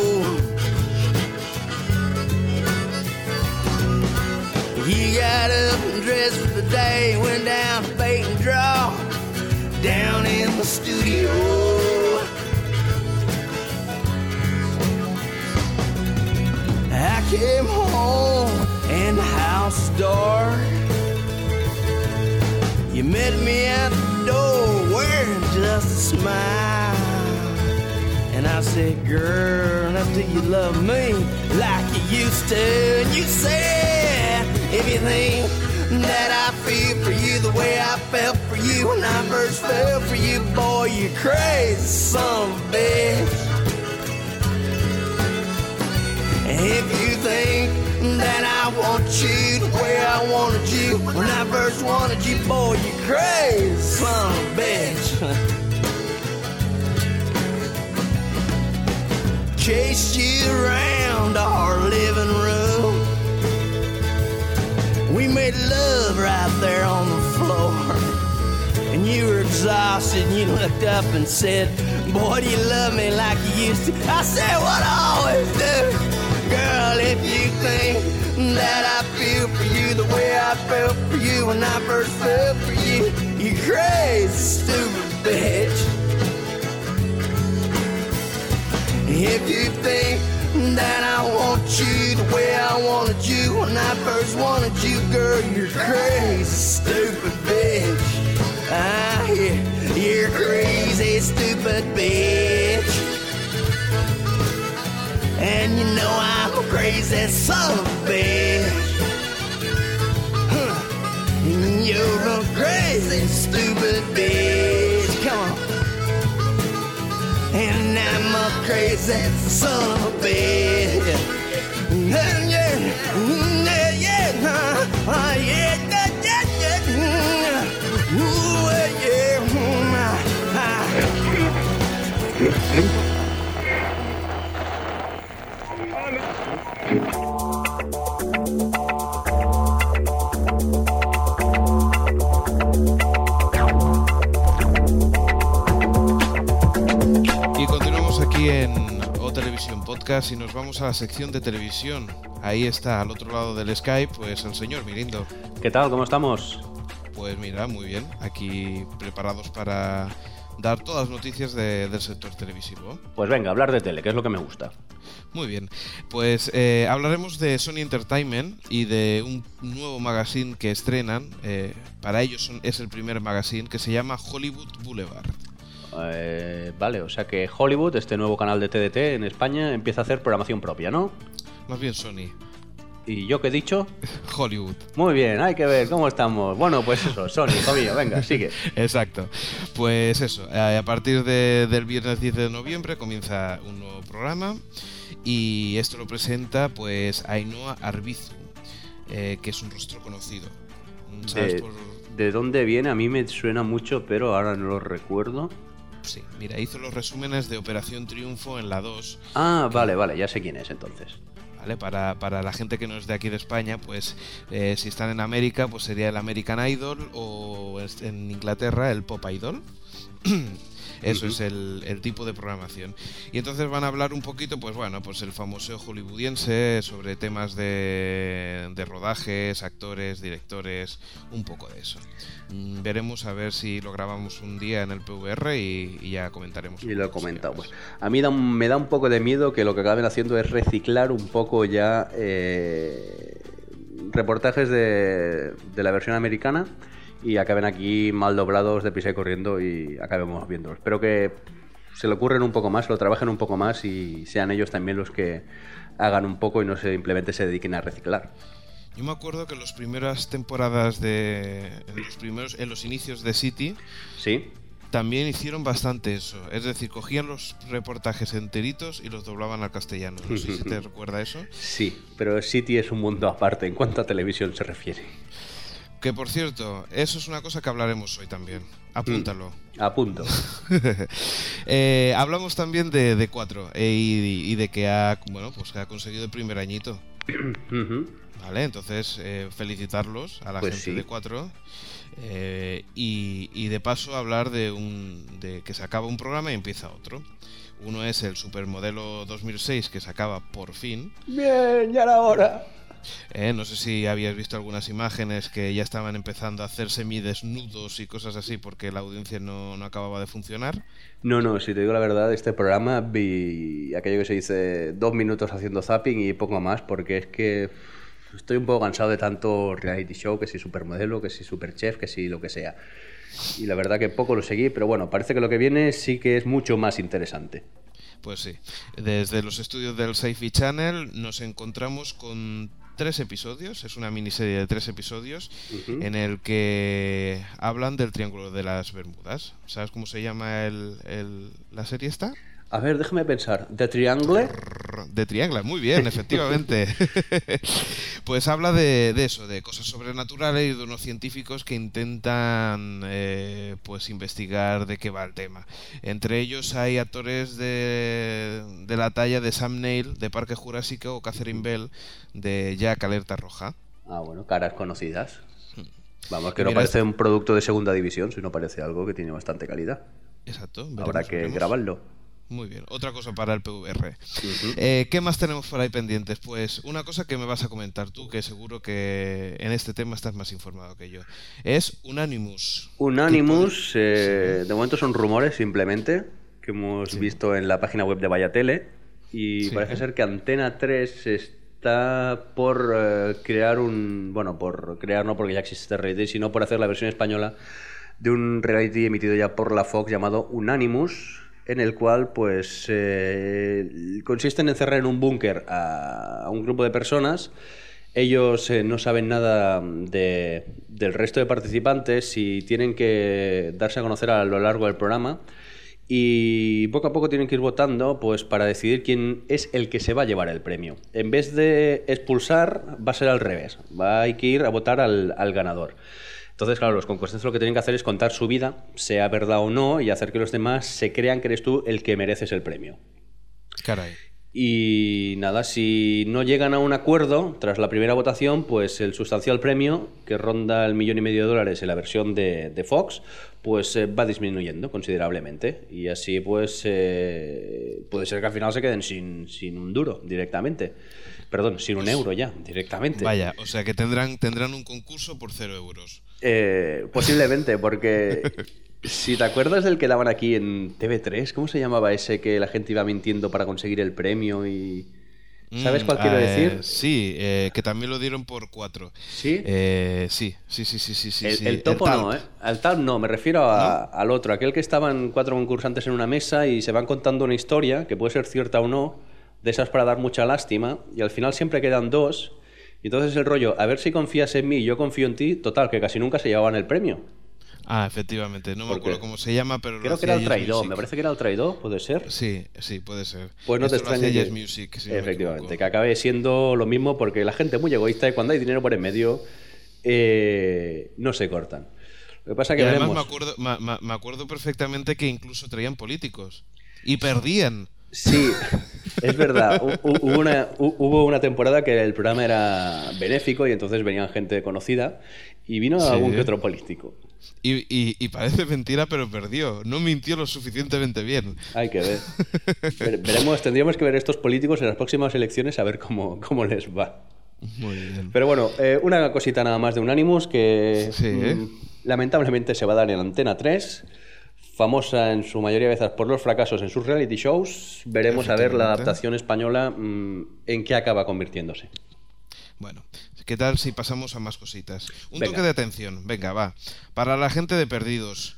He got up and dressed for the day, went down to bait and draw down in the studio. I came home and the house dark. You met me at the door wearing just a smile. And I said, girl, now do you love me like you used to? And you said, if you think that I feel for you the way I felt for you when I first fell for you, boy, you crazy son of a bitch. And If you think that I want you the way I wanted you when I first wanted you, boy, you crazy son of a bitch. Chased you around our living room. We made love right there on the floor. And you were exhausted and you looked up and said, Boy, do you love me like you used to? I said what I always do. Girl, if you think that I feel for you the way I felt for you when I first fell for you, you crazy, stupid bitch. If you think that I want you the way I wanted you when I first wanted you, girl, you're crazy, stupid bitch. Ah, yeah, you're crazy, stupid bitch. Know I'm a crazy son of a bitch. Huh. You're a crazy, stupid bitch. Come on. And I'm a crazy son of a bitch. Yeah, yeah, yeah, uh, uh, yeah, yeah, yeah, yeah. Ooh, yeah, mm, Podcast y nos vamos a la sección de televisión. Ahí está, al otro lado del Skype, pues el señor Mirindo. ¿Qué tal? ¿Cómo estamos? Pues mira, muy bien, aquí preparados para dar todas las noticias de- del sector televisivo. Pues venga, hablar de tele, que es lo que me gusta. Muy bien, pues eh, hablaremos de Sony Entertainment y de un nuevo magazine que estrenan. eh, para ellos son- es el primer magazine que se llama Hollywood Boulevard. Eh, vale, o sea que Hollywood, este nuevo canal de TDT en España, empieza a hacer programación propia, ¿no? Más bien Sony. ¿Y yo qué he dicho? Hollywood. Muy bien, hay que ver cómo estamos. Bueno, pues eso, Sony, hijo mío, venga, sigue. Exacto. Pues eso, eh, a partir de- del viernes 10 de noviembre comienza un nuevo programa y esto lo presenta pues Ainhoa Arbizu, eh, que es un rostro conocido. ¿Sabes De, por...? de dónde viene? A mí me suena mucho, pero ahora no lo recuerdo. Sí, mira, hizo los resúmenes de Operación Triunfo en la 2. Ah, vale, vale, ya sé quién es entonces. ¿Vale? Para, para la gente que no es de aquí de España, pues eh, si están en América, pues sería el American Idol o es- en Inglaterra el Pop Idol. Eso es el, el tipo de programación. Y entonces van a hablar un poquito, pues bueno, pues el famoso hollywoodiense sobre temas de, de rodajes, actores, directores, un poco de eso. Mm, veremos a ver si lo grabamos un día en el PVR y, y ya comentaremos. Y lo comentamos. A mí da me da un poco de miedo que lo que acaben haciendo es reciclar un poco ya eh, reportajes de, de la versión americana y acaben aquí mal doblados de prisa y corriendo y acabemos viéndolos. Espero que se lo ocurren un poco más, lo trabajen un poco más y sean ellos también los que hagan un poco y no simplemente se dediquen a reciclar. Yo me acuerdo que en las primeras temporadas de. En los, primeros, en los inicios de City. Sí. También hicieron bastante eso. Es decir, cogían los reportajes enteritos y los doblaban al castellano. No sé si te recuerda eso. Sí, pero City es un mundo aparte en cuanto a televisión se refiere. Que por cierto, eso es una cosa que hablaremos hoy también. Apúntalo. Mm, apunto. eh, hablamos también de, de 4 eh, y, y, de que ha, bueno, pues que ha conseguido el primer añito. Vale, entonces eh, felicitarlos a la Pues gente sí. de 4 eh, y, y de paso hablar de un de que se acaba un programa y empieza otro. Uno es el Supermodelo 2006 que se acaba por fin. Bien, ya era hora. Eh, no sé si habías visto algunas imágenes que ya estaban empezando a hacer semidesnudos y cosas así porque la audiencia no, no acababa de funcionar. No, no, si te digo la verdad, este programa vi aquello que se dice dos minutos haciendo zapping y poco más, porque es que estoy un poco cansado de tanto reality show, que si supermodelo, que si superchef, que si lo que sea. Y la verdad que poco lo seguí, pero bueno, parece que lo que viene sí que es mucho más interesante. Pues sí, desde los estudios del Sci-Fi Channel nos encontramos con tres episodios, es una miniserie de tres episodios en el que hablan del Triángulo de las Bermudas. ¿Sabes cómo se llama el, el- la serie esta? A ver, déjame pensar. ¿The Triangle? De Triangle, muy bien, efectivamente. pues habla de, de eso, de cosas sobrenaturales y de unos científicos que intentan eh, pues investigar de qué va el tema. Entre ellos hay actores de, de la talla de Sam Neill de Parque Jurásico o Catherine Bell de Jack Alerta Roja. Ah, bueno, caras conocidas. Vamos, que no Mira, parece un producto de segunda división, sino parece algo que tiene bastante calidad. Exacto. Habrá que veremos. grabarlo. Muy bien, otra cosa para el PVR. Eh, ¿Qué más tenemos por ahí pendientes? Pues una cosa que me vas a comentar tú, que seguro que en este tema estás más informado que yo. Es Unanimous. Unanimous, eh, de momento son rumores simplemente que hemos visto en la página web de Vayatele y Sí. parece ser que Antena 3 está por eh, crear un, bueno, por crear no porque ya existe reality, sino por hacer la versión española de un reality emitido ya por la Fox llamado Unanimous, en el cual pues eh, consiste en encerrar en un búnker a, un grupo de personas. Ellos eh, no saben nada de- del resto de participantes y tienen que darse a conocer a lo largo del programa. Y poco a poco tienen que ir votando pues, para decidir quién es el que se va a llevar el premio. En vez de expulsar, va a ser al revés. Va hay que ir a votar al ganador. Entonces, claro, los concursantes lo que tienen que hacer es contar su vida, sea verdad o no, y hacer que los demás se crean que eres tú el que mereces el premio. Caray. Y nada, si no llegan a un acuerdo tras la primera votación, pues el sustancial premio, que ronda el millón y medio de dólares en la versión de, de Fox, pues eh, va disminuyendo considerablemente. Y así pues eh, puede ser que al final se queden sin, sin un duro directamente. Perdón, sin un euro ya, directamente. Vaya, o sea que tendrán, tendrán un concurso por cero euros. Eh, posiblemente, porque si te acuerdas del que daban aquí en TV3, ¿cómo se llamaba ese que la gente iba mintiendo para conseguir el premio y... ¿Sabes Mm, cuál quiero eh, decir? Sí, eh, que también lo dieron por cuatro. ¿Sí? Eh, sí, sí, sí, sí, sí, sí. el, topo no, ¿eh? Al tal no, me refiero a- al otro, aquel que estaban cuatro concursantes en una mesa y se van contando una historia, que puede ser cierta o no, de esas para dar mucha lástima, y al final siempre quedan dos, y entonces el rollo, a ver si confías en mí, yo confío en ti, total, que casi nunca se llevaban el premio. Ah, efectivamente, no me acuerdo cómo se llama, pero lo Creo que era el traidor, Music. me parece que era el traidor, ¿puede ser? Sí, sí, puede ser. Pues no te Esto hacía extraña Yes Music, si efectivamente, que acabe siendo lo mismo porque la gente es muy egoísta y cuando hay dinero por en medio eh, no se cortan. Lo que pasa es Y que además veremos. me acuerdo, me acuerdo perfectamente que incluso traían políticos. Y perdían. Sí, es verdad. Hu- hu- Hubo una, hu- hubo una temporada que el programa era benéfico y entonces venían gente conocida y vino Sí. algún que otro político. Y, y- y parece mentira, pero perdió. No mintió lo suficientemente bien. Hay que ver. Ver- Veremos, tendríamos que ver estos políticos en las próximas elecciones a ver cómo, cómo les va. Muy bien. Pero bueno, eh, una cosita nada más de Unanimous que Sí, ¿eh? mm, lamentablemente se va a dar en Antena 3, famosa en su mayoría de veces por los fracasos en sus reality shows. Veremos a ver la adaptación española mm, en qué acaba convirtiéndose. Bueno, ¿qué tal si pasamos a más cositas? Un Venga. toque de atención, venga, va. Para la gente de Perdidos.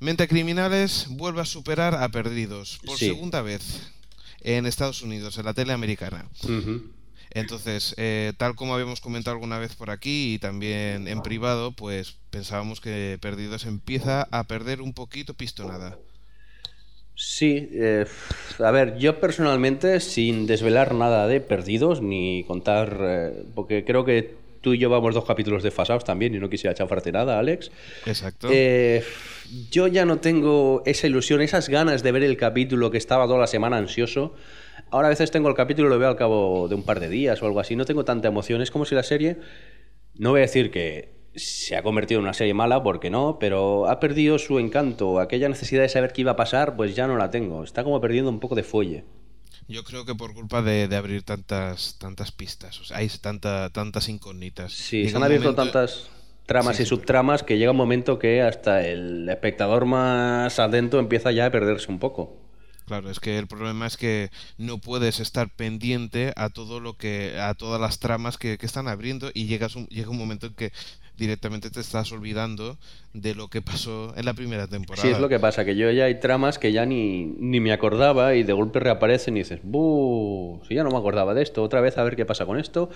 Mente Criminales vuelve a superar a Perdidos por Sí. segunda vez en Estados Unidos, en la tele americana. Entonces, eh, tal como habíamos comentado alguna vez por aquí y también en privado, pues pensábamos que Perdidos empieza a perder un poquito pistonada. Sí, eh, a ver, yo personalmente, sin desvelar nada de perdidos, ni contar, eh, porque creo que tú y yo vamos dos capítulos desfasados también y no quisiera chafarte nada, Alex. Exacto. Eh, yo ya no tengo esa ilusión, esas ganas de ver el capítulo que estaba toda la semana ansioso. Ahora a veces tengo el capítulo y lo veo al cabo de un par de días o algo así. No tengo tanta emoción. Es como si la serie, no voy a decir que se ha convertido en una serie mala, porque no, pero ha perdido su encanto. Aquella necesidad de saber qué iba a pasar, pues ya no la tengo. Está como perdiendo un poco de fuelle. Yo creo que por culpa de, de abrir tantas tantas pistas, o sea, hay tanta, tantas incógnitas. Sí, Llega se han abierto momento- tantas tramas Sí, y sí. subtramas que llega un momento que hasta el espectador más atento empieza ya a perderse un poco. Claro, es que el problema es que no puedes estar pendiente a todo lo que, a todas las tramas que, que están abriendo y llegas un, llega un momento en que directamente te estás olvidando de lo que pasó en la primera temporada. Sí, es lo que pasa, que yo ya hay tramas que ya ni, ni me acordaba y de golpe reaparecen y dices, ¡buh! Si ya no me acordaba de esto, otra vez a ver qué pasa con esto.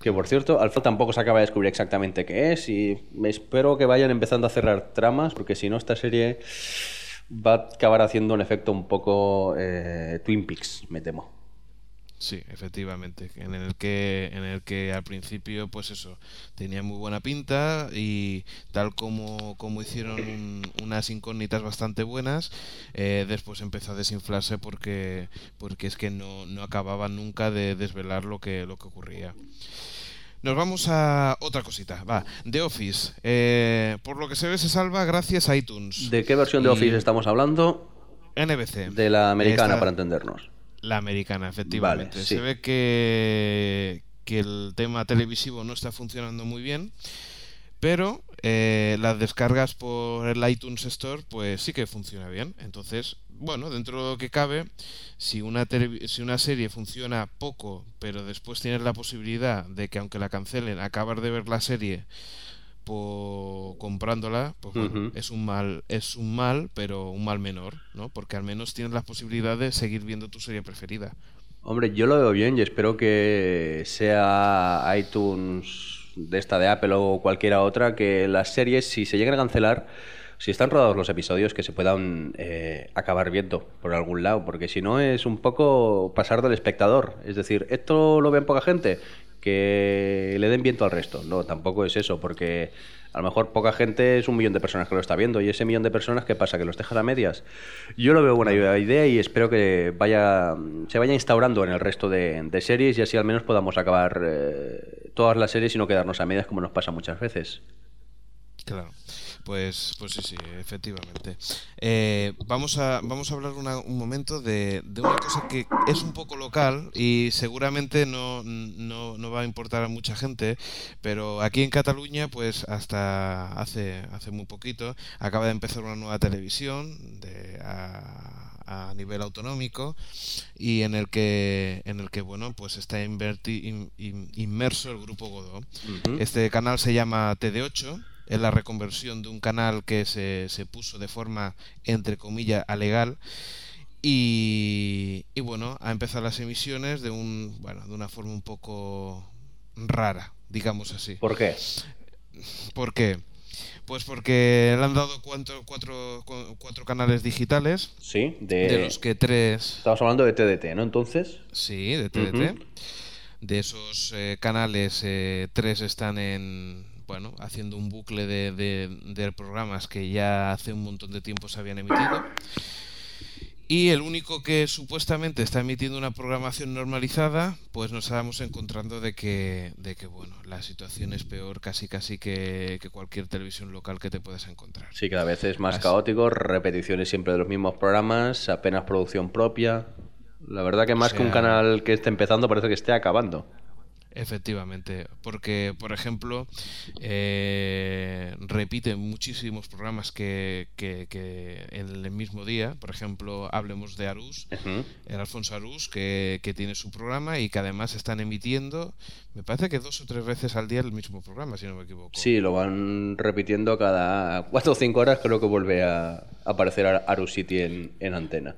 Que por cierto, al final tampoco se acaba de descubrir exactamente qué es y me espero que vayan empezando a cerrar tramas porque si no esta serie va a acabar haciendo un efecto un poco eh, Twin Peaks, me temo. Sí, efectivamente, en el que en el que al principio pues eso tenía muy buena pinta y tal como, como hicieron un- unas incógnitas bastante buenas, eh, después empezó a desinflarse porque porque es que no, no acababan nunca de desvelar lo que lo que ocurría. Nos vamos a otra cosita, va, The Office, eh, por lo que se ve se salva gracias a iTunes. ¿De qué versión de Y- Office estamos hablando? NBC. De la americana, Esta- para entendernos. La americana, efectivamente. Vale, sí. Se ve que, que el tema televisivo no está funcionando muy bien, pero eh, las descargas por el iTunes Store, pues sí que funciona bien. Entonces, bueno, dentro de lo que cabe, si una, si una serie funciona poco, pero después tienes la posibilidad de que aunque la cancelen, acabar de ver la serie po- comprándola, pues bueno, es un mal, es un mal, pero un mal menor, ¿no? Porque al menos tienes la posibilidad de seguir viendo tu serie preferida. Hombre, yo lo veo bien y espero que sea iTunes de esta de Apple o cualquiera otra, que las series, si se llegan a cancelar, si están rodados los episodios, que se puedan eh, acabar viendo por algún lado, porque si no es un poco pasar del espectador. Es decir, esto lo ven poca gente, que le den viento al resto. No, tampoco es eso, porque a lo mejor poca gente es un millón de personas que lo está viendo y ese millón de personas, ¿qué pasa? ¿Que los dejas a medias? Yo lo veo buena idea y espero que vaya se vaya instaurando en el resto de, de series y así al menos podamos acabar eh, todas las series y no quedarnos a medias como nos pasa muchas veces. Claro. Pues, pues sí, sí, efectivamente. Eh, vamos, a, vamos a hablar una- un momento de, de una cosa que es un poco local y seguramente no, no, no va a importar a mucha gente, pero aquí en Cataluña, pues hasta hace, hace muy poquito, acaba de empezar una nueva televisión de, a, a nivel autonómico y en el que, en el que bueno, pues está inverti- in- in- inmerso el grupo Godó. Este canal se llama TD8, es la reconversión de un canal que se, se puso de forma, entre comillas, alegal. Y, y bueno, ha empezado las emisiones de un bueno, de una forma un poco rara, digamos así. ¿Por qué? ¿Por qué? Pues porque le han dado cuatro, cuatro, cu- cuatro canales digitales, Sí, de, de los que tres Estamos hablando de TDT, ¿no? Entonces, Sí, de TDT. De esos eh, canales, eh, tres están en, bueno, haciendo un bucle de, de- de programas que ya hace un montón de tiempo se habían emitido. Y el único que supuestamente está emitiendo una programación normalizada, pues nos estábamos encontrando de que, de que bueno, la situación es peor casi casi que, que cualquier televisión local que te puedas encontrar. sí, cada vez es más Así. caótico, repeticiones siempre de los mismos programas, apenas producción propia. La verdad que más que un canal que esté empezando parece que esté acabando. Efectivamente, porque, por ejemplo, eh, repiten muchísimos programas que, que, que en el mismo día. Por ejemplo, hablemos de Arús, el Alfonso Arús, que, que tiene su programa y que además están emitiendo, me parece que dos o tres veces al día el mismo programa, si no me equivoco. Sí, lo van repitiendo cada cuatro o cinco horas, creo que vuelve a aparecer Ar- Aru City en, en antena.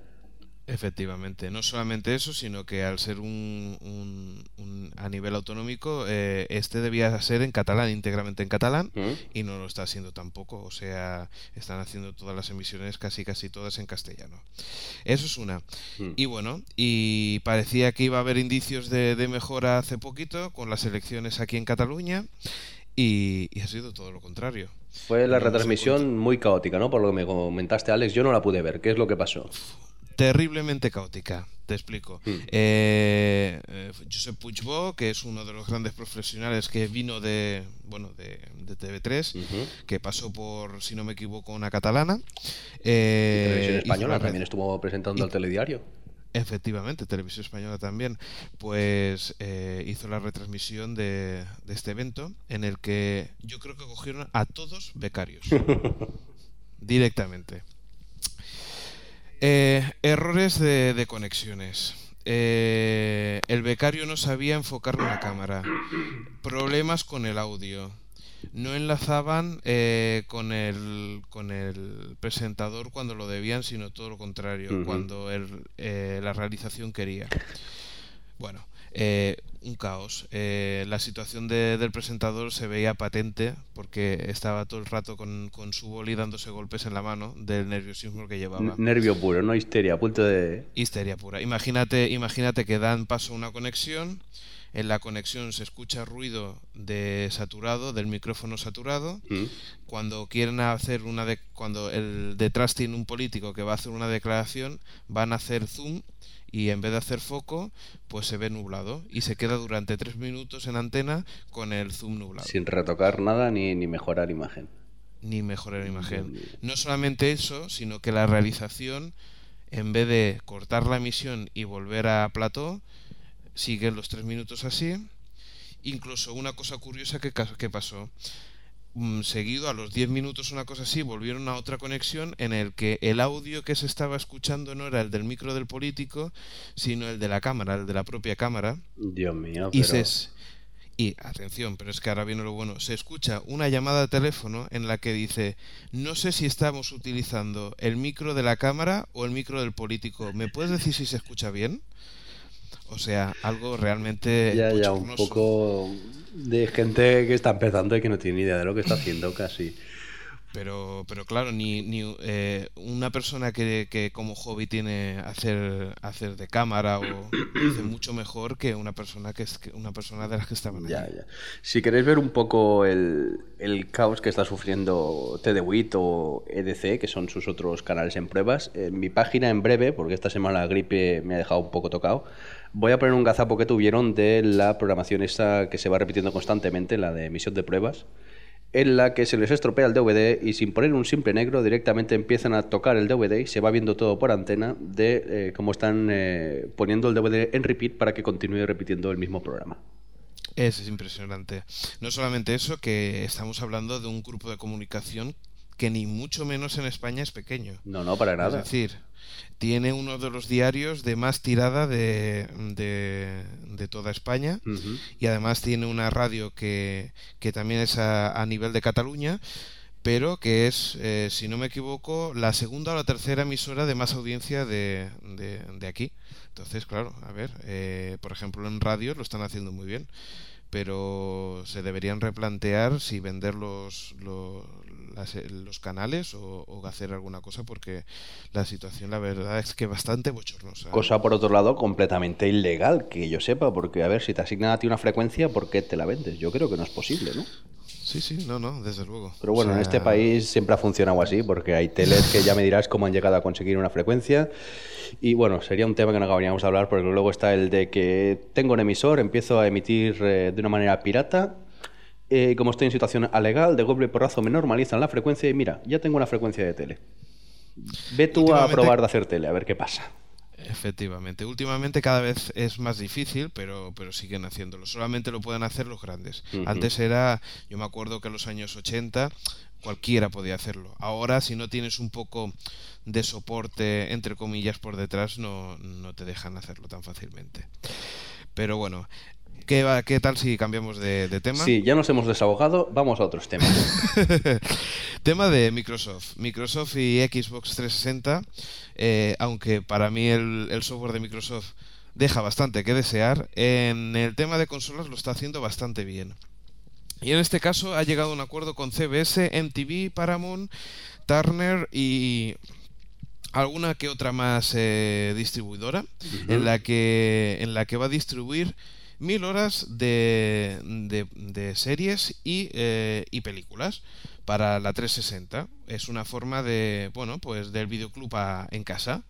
Efectivamente, no solamente eso, sino que al ser un, un- un- a nivel autonómico, eh, este debía ser en catalán, íntegramente en catalán, ¿Mm? y no lo está haciendo tampoco. O sea, están haciendo todas las emisiones, casi casi todas en castellano. Eso es una. Mm. Y bueno, y parecía que iba a haber indicios de, de mejora hace poquito con las elecciones aquí en Cataluña, y, y ha sido todo lo contrario. Fue la No retransmisión muy caótica, ¿no? Por lo que me comentaste, Alex. Yo no la pude ver. ¿Qué es lo que pasó? Terriblemente caótica. Te explico. Mm. Eh, eh, Josep Puigbo, que es uno de los grandes profesionales que vino de, bueno, de, de TV3, Ujú. que pasó por, si no me equivoco, una catalana. eh, Televisión Española red- también estuvo presentando y- el telediario. Efectivamente, Televisión Española también, pues eh, hizo la retransmisión de, de este evento en el que yo creo que cogieron a todos becarios directamente. Eh, errores de, de conexiones. Eh, el becario no sabía enfocar una cámara. Problemas con el audio. No enlazaban eh, con, el, con el presentador cuando lo debían, sino todo lo contrario, cuando el- eh, la realización quería. Bueno, eh, un caos. Eh, la situación de- del presentador se veía patente porque estaba todo el rato con, con su boli dándose golpes en la mano del nerviosismo que llevaba. Nervio puro, no histeria, a punto de... Histeria pura. Imagínate, imagínate que dan paso a una conexión, en la conexión se escucha ruido de saturado, del micrófono saturado. ¿Mm? Cuando quieren hacer una de, cuando el detrás tiene un político que va a hacer una declaración, van a hacer zoom y en vez de hacer foco, pues se ve nublado y se queda durante tres minutos en antena con el zoom nublado Sin retocar nada ni, ni mejorar imagen. ni mejorar imagen. No solamente eso, sino que la realización, en vez de cortar la emisión y volver a plató, sigue los tres minutos así. Incluso una cosa curiosa que, que pasó. Mm, Seguido a los 10 minutos, una cosa así, volvieron a otra conexión en el que el audio que se estaba escuchando no era el del micro del político, sino el de la cámara, el de la propia cámara. Dios mío, Y, pero... se es- y atención, pero es que ahora viene lo bueno. Se escucha una llamada de teléfono en la que dice: No sé si estamos utilizando el micro de la cámara o el micro del político. ¿Me puedes decir si se escucha bien? O sea, algo realmente. Ya, ya, un poco de gente que está empezando y que no tiene ni idea de lo que está haciendo casi. Pero, pero claro, ni, ni eh, una persona que, que como hobby tiene hacer, hacer de cámara o hace mucho mejor que una persona que es que una persona de las que estaban Ya, ya. Si queréis ver un poco el, el caos que está sufriendo TDWIT o EDC, que son sus otros canales en pruebas, en mi página en breve, porque esta semana la gripe me ha dejado un poco tocado, voy a poner un gazapo que tuvieron de la programación esta que se va repitiendo constantemente, la de emisión de pruebas, en la que se les estropea el DVD y sin poner un simple negro directamente empiezan a tocar el DVD y se va viendo todo por antena de eh, cómo están eh, poniendo el DVD en repeat para que continúe repitiendo el mismo programa. Es, es impresionante. No solamente eso, que estamos hablando de un grupo de comunicación que ni mucho menos en España es pequeño. No, no, para nada. Es decir, tiene uno de los diarios de más tirada de, de, de toda España y además tiene una radio que, que también es a, a nivel de Cataluña, pero que es, eh, si no me equivoco, la segunda o la tercera emisora de más audiencia de, de, de aquí. Entonces, claro, a ver, eh, por ejemplo, en radio lo están haciendo muy bien, pero se deberían replantear si vender los, los, las- los canales o, o hacer alguna cosa porque la situación, la verdad, es que bastante bochornosa. Cosa, por otro lado, completamente ilegal, que yo sepa, porque, a ver, si te asignan a ti una frecuencia, ¿por qué te la vendes? Yo creo que no es posible, ¿no? Sí, sí, no, no, desde luego. Pero bueno, O en este país siempre ha funcionado así, porque hay teles que ya me dirás cómo han llegado a conseguir una frecuencia. Y bueno, sería un tema que no acabaríamos de hablar, porque luego está el de que tengo un emisor, empiezo a emitir eh, de una manera pirata. Eh, como estoy en situación alegal, de golpe y porrazo me normalizan la frecuencia y mira, ya tengo una frecuencia de tele. Ve tú a probar de hacer tele, a ver qué pasa. Efectivamente. Últimamente cada vez es más difícil, pero, pero siguen haciéndolo. Solamente lo pueden hacer los grandes. Antes era, yo me acuerdo que en los años 80 cualquiera podía hacerlo. Ahora, si no tienes un poco de soporte, entre comillas, por detrás, no, no te dejan hacerlo tan fácilmente. Pero bueno, ¿qué, va, qué tal si cambiamos de, de tema? Sí, ya nos hemos desahogado, vamos a otros temas. Tema de Microsoft. Microsoft y Xbox 360, eh, aunque para mí el, el software de Microsoft deja bastante que desear, en el tema de consolas lo está haciendo bastante bien. Y en este caso ha llegado a un acuerdo con CBS, MTV, Paramount, Turner y alguna que otra más eh, distribuidora en la que en la que va a distribuir mil horas de, de- series y, eh, y películas para la 360 es una forma de bueno pues del videoclub a- en casa.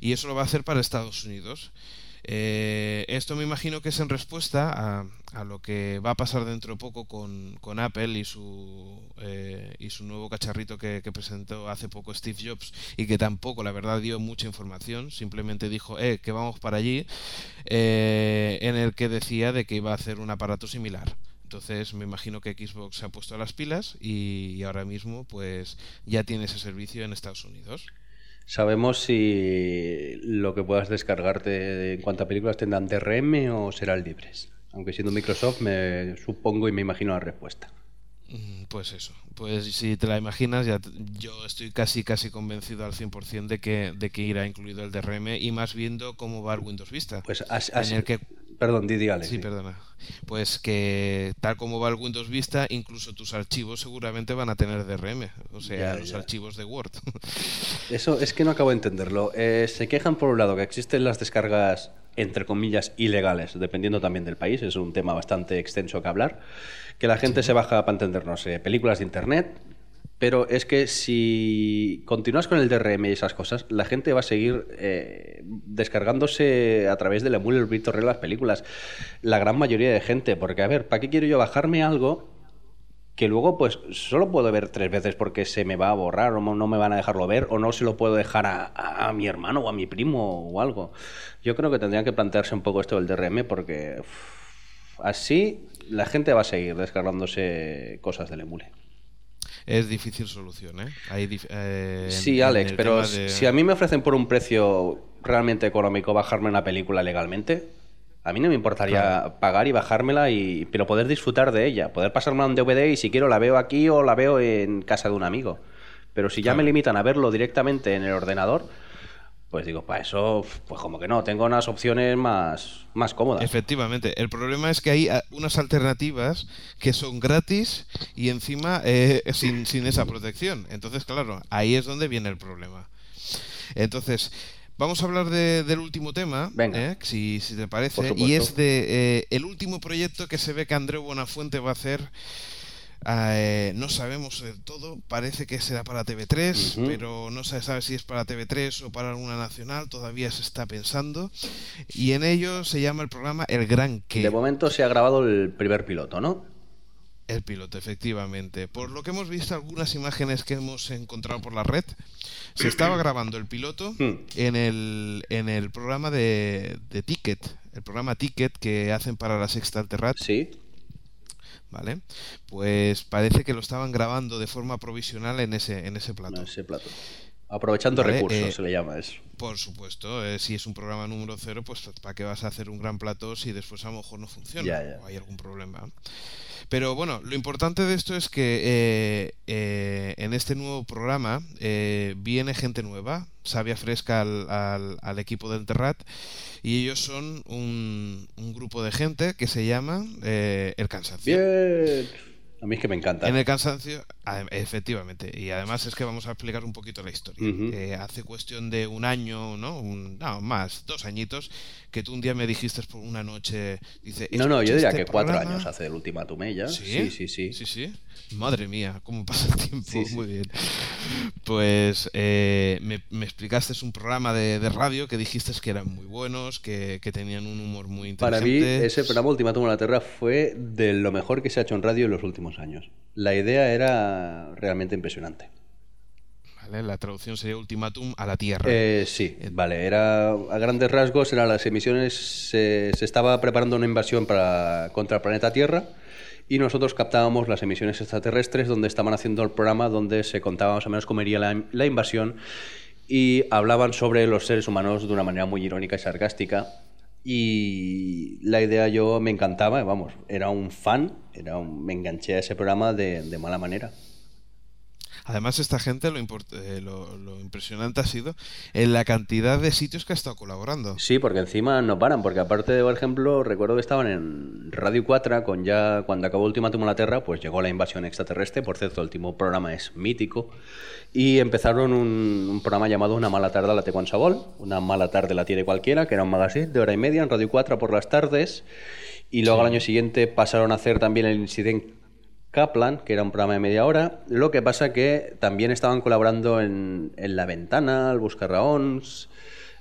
Y eso lo va a hacer para Estados Unidos Eh, esto me imagino que es en respuesta a, lo que va a pasar dentro de poco con, con Apple y su, eh, y su nuevo cacharrito que, que presentó hace poco Steve Jobs y que tampoco, la verdad, dio mucha información. Simplemente dijo, eh, que vamos para allí, eh, en el que decía de que iba a hacer un aparato similar. Entonces me imagino que Xbox se ha puesto a las pilas y, y ahora mismo pues ya tiene ese servicio en Estados Unidos. ¿Sabemos si lo que puedas descargarte en cuanto a películas tendrán DRM o serán libres? Aunque siendo Microsoft me supongo y me imagino la respuesta. Mm, Pues eso, pues si te la imaginas, ya yo estoy casi casi convencido al 100% de que, de que irá incluido el DRM y más viendo cómo va el Windows Vista. Pues as- en el que Perdón, Didi Alex. Sí, perdona. Pues que tal como va el Windows Vista, incluso tus archivos seguramente van a tener DRM, o sea, Ya, los ya. archivos de Word. Eso es que no acabo de entenderlo. Eh, se quejan por un lado que existen las descargas entre comillas ilegales, dependiendo también del país, es un tema bastante extenso que hablar, que la gente se baja para entendernos eh, películas de internet, pero es que si continúas con el DRM y esas cosas, la gente va a seguir eh, descargándose a través del emule BitTorrent las películas. La gran mayoría de gente, porque a ver, ¿para qué quiero yo bajarme algo que luego pues solo puedo ver tres veces porque se me va a borrar o no me van a dejarlo ver o no se lo puedo dejar a, a- a mi hermano o a mi primo o algo. Yo creo que tendrían que plantearse un poco esto del DRM porque uf, así la gente va a seguir descargándose cosas del emule. Es difícil solución, ¿eh? Hay eh, Sí, Alex, pero de- si a mí me ofrecen por un precio realmente económico bajarme una película legalmente, a mí no me importaría pagar y bajármela, y, pero poder disfrutar de ella, poder pasármela en DVD y si quiero la veo aquí o la veo en casa de un amigo. Pero si ya me limitan a verlo directamente en el ordenador, pues digo, para eso, pues como que no, tengo unas opciones más, más cómodas. Efectivamente, el problema es que hay ah, unas alternativas que son gratis y encima eh, sin, sin esa protección. Entonces, claro, ahí es donde viene el problema. Entonces, vamos a hablar de- del último tema, Venga. ¿eh? si, si te parece, y es de eh, el último proyecto que se ve que Andreu Buenafuente va a hacer. Eh, no sabemos del todo, parece que será para TV3, Ujú. pero no se sabe si es para TV3 o para alguna nacional, todavía se está pensando. Y en ello se llama el programa El Gran Que. De momento se ha grabado el primer piloto, ¿no? El piloto, efectivamente. Por lo que hemos visto algunas imágenes que hemos encontrado por la red, se estaba grabando el piloto Hmm. en el, en el programa de, de Ticket, el programa Ticket que hacen para la Sexta Alterrat. Sí. ¿Vale? Pues parece que lo estaban grabando de forma provisional en ese, en ese plato. Ese plato. Aprovechando Vale, recursos, eh, se le llama eso. Por supuesto, eh, si es un programa número cero, pues ¿para qué vas a hacer un gran plato si después a lo mejor no funciona Ya, ya. o hay algún problema? Pero bueno, lo importante de esto es que eh, en este nuevo programa viene gente nueva, sabia fresca al, al- al equipo del Terrat, y ellos son un, un grupo de gente que se llama El Cansancio. Bien. A mí es que me encanta. En el cansancio, efectivamente, y además es que vamos a explicar un poquito la historia. Eh, hace cuestión de un año, ¿no? Un, no, más, dos añitos, que tú un día me dijiste por una noche, dice, No, no, yo "Escucha diría este que cuatro programa". años hace del ultimátum ella. ¿Sí? Sí, sí, sí. Sí, sí. Madre mía, cómo pasa el tiempo. Sí, sí. Muy bien. Pues eh, me, me explicaste un programa de, de radio que dijiste que eran muy buenos, que, que tenían un humor muy Para mí, ese programa Ultimátum en la Tierra fue de lo mejor que se ha hecho en radio en los últimos años. La idea era realmente impresionante. ¿vale? La traducción sería ultimátum a la Tierra. Eh, sí, vale. Era a grandes rasgos eran las emisiones. Se, se estaba preparando una invasión para contra el planeta Tierra y nosotros captábamos las emisiones extraterrestres donde estaban haciendo el programa donde se contaba más o menos cómo iría la, la invasión y hablaban sobre los seres humanos de una manera muy irónica y sarcástica. Y la idea yo me encantaba, vamos, era un fan, era un- me enganché a ese programa de, de mala manera. Además, esta gente, lo, eh, lo, lo impresionante ha sido en la cantidad de sitios que ha estado colaborando. Sí, porque encima no paran, porque aparte, por ejemplo, recuerdo que estaban en Radio 4 con ya cuando acabó Ultimátum a la Tierra, pues llegó la invasión extraterrestre, por cierto, el último programa es mítico, y empezaron un, un programa llamado Una mala tarde a la Tecuan Sabol, una mala tarde la tiene cualquiera, que era un magazine de hora y media en Radio 4 por las tardes, y luego al año siguiente pasaron a hacer también el Incident Kaplan, que era un programa de media hora. Lo que pasa que también estaban colaborando en, en La Ventana, al Buscarraons,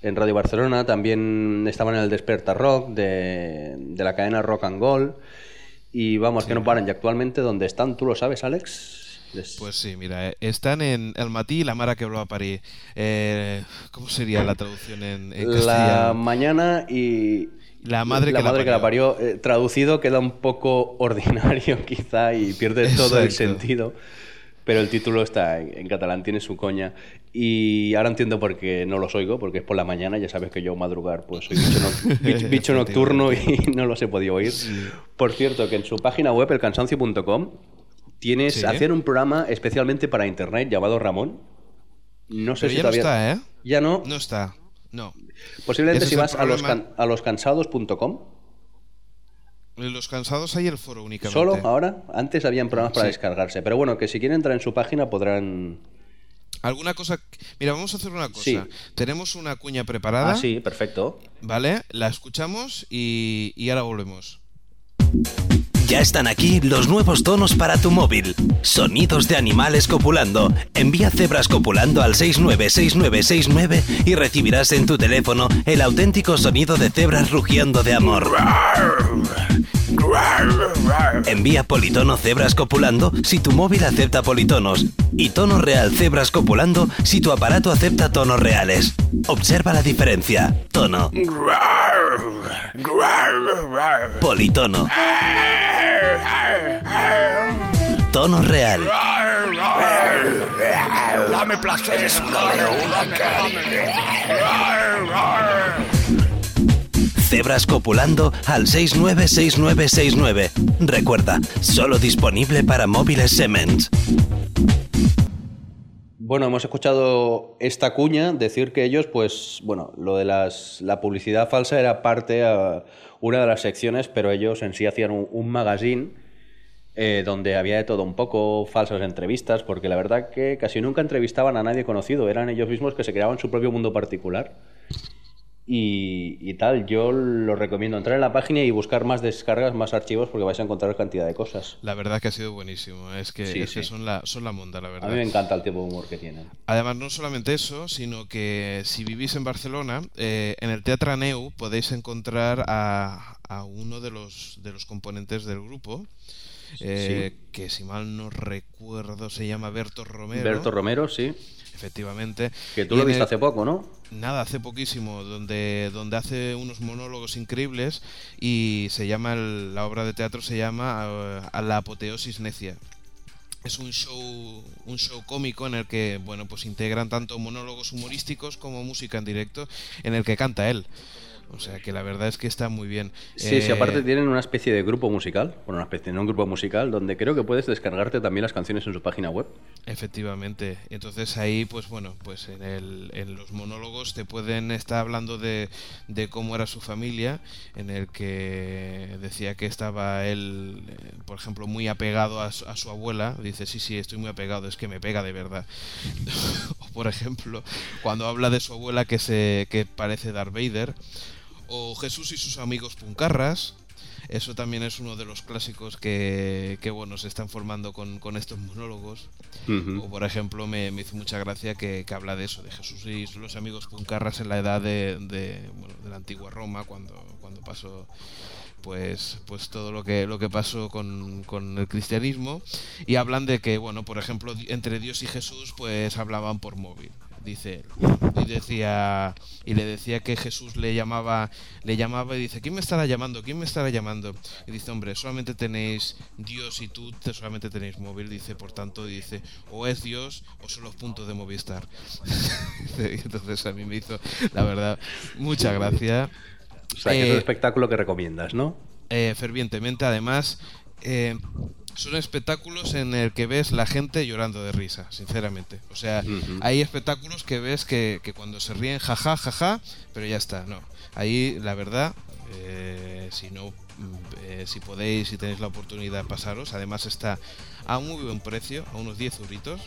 en Radio Barcelona, también estaban en el Desperta Rock de, de la cadena Rock and Gold. Y vamos, que no paran. Y actualmente, ¿dónde están? ¿Tú lo sabes, Alex? Les- Pues sí, mira, eh, están en El Matí y la Mara que habló a París. Eh, ¿Cómo sería la traducción en, en la castellano? mañana y La madre la que la madre que la parió. Eh, traducido queda un poco ordinario quizá y pierde todo el sentido. Pero el título está en, en catalán, tiene su coña. Y ahora entiendo por qué no los oigo, porque es por la mañana, ya sabes que yo madrugar pues soy bicho, no- bicho- bicho nocturno y no los he podido oír. Por cierto, que en su página web, elcansancio.com, tienes, Sí. hacían un programa especialmente para internet llamado Ramón. No sé Pero si ya no todavía... está, ¿eh? Ya no. No está. No. Posiblemente Ese si vas a, los can- a loscansados.com. Los cansados hay el foro únicamente. Solo ahora. Antes habían programas para Sí. descargarse. Pero bueno, que si quieren entrar en su página podrán. ¿Alguna cosa? Mira, vamos a hacer una cosa. Sí. Tenemos una cuña preparada. Ah, sí, perfecto. ¿Vale? La escuchamos y, y ahora volvemos. Ya están aquí los nuevos tonos para tu móvil. Sonidos de animales copulando. Envía cebras copulando al 696969 y recibirás en tu teléfono el auténtico sonido de cebras rugiendo de amor. Envía politono cebras copulando si tu móvil acepta politonos y tono real cebras copulando si tu aparato acepta tonos reales. Observa la diferencia. Tono. Politono. Tono real. Dame placeres, Cebras copulando al 696969. Recuerda, solo disponible para móviles Siemens. Bueno, hemos escuchado esta cuña decir que ellos, pues, bueno, lo de las, la publicidad falsa era parte, a una de las secciones, pero ellos en sí hacían un, un magazine eh, donde había de todo un poco, falsas entrevistas, porque la verdad que casi nunca entrevistaban a nadie conocido, eran ellos mismos que se creaban su propio mundo particular. Y, y tal, yo lo recomiendo entrar en la página y buscar más descargas, más archivos, porque vais a encontrar cantidad de cosas. La verdad que ha sido buenísimo. Es que, Sí, es que son, la, son la monda, la A verdad. mí me encanta el tipo de humor que tienen. Además, no solamente eso, sino que si vivís en Barcelona, eh, en el Teatre Neu podéis encontrar a, a uno de los, de los componentes del grupo, eh, que si mal no recuerdo se llama Berto Romero. Berto Romero, sí. Efectivamente. Que tú Y lo viste el- hace poco, ¿no? Nada, hace poquísimo, donde, donde hace unos monólogos increíbles y se llama, el- la obra de teatro se llama eh, A la apoteosis necia. Es un show, un show cómico en el que, bueno, pues integran tanto monólogos humorísticos como música en directo en el que canta él. O sea que la verdad es que está muy bien. Sí, sí, Eh, aparte tienen una especie de grupo musical, bueno, una especie, no un grupo musical, donde creo que puedes descargarte también las canciones en su página web. Efectivamente. Entonces ahí, pues bueno, pues en, el, en los monólogos te pueden estar hablando de, de cómo era su familia, en el que decía que estaba él, eh, por ejemplo, muy apegado a su, a su abuela. Dice, sí, sí, estoy muy apegado, es que me pega de verdad. o por ejemplo, cuando habla de su abuela que, se, que parece Darth Vader. O Jesús y sus amigos puncarras. eso también es uno de los clásicos que, que bueno, se están formando con, con estos monólogos. O por ejemplo, me, me hizo mucha gracia que, que habla de eso, de Jesús y los amigos puncarras en la edad de, de, bueno, de la antigua Roma, cuando, cuando pasó pues pues todo lo que lo que pasó con, con el cristianismo y hablan de que bueno por ejemplo entre Dios y Jesús pues hablaban por móvil dice y decía y le decía que Jesús le llamaba le llamaba y dice quién me estará llamando quién me estará llamando y dice hombre solamente tenéis Dios y tú te- solamente tenéis móvil dice por tanto dice o es Dios o son los puntos de Movistar entonces a mí me hizo la verdad mucha gracia O sea, que es un Eh, espectáculo que recomiendas, ¿no? eh, fervientemente. Además, eh, son espectáculos en el que ves la gente llorando de risa, sinceramente. O sea, hay espectáculos que ves que, que cuando se ríen, jaja, jaja, pero ya está. No, ahí la verdad, eh, si no, mm, eh, si podéis, si tenéis la oportunidad, pasaros. Además está a muy buen precio, a unos 10 euritos.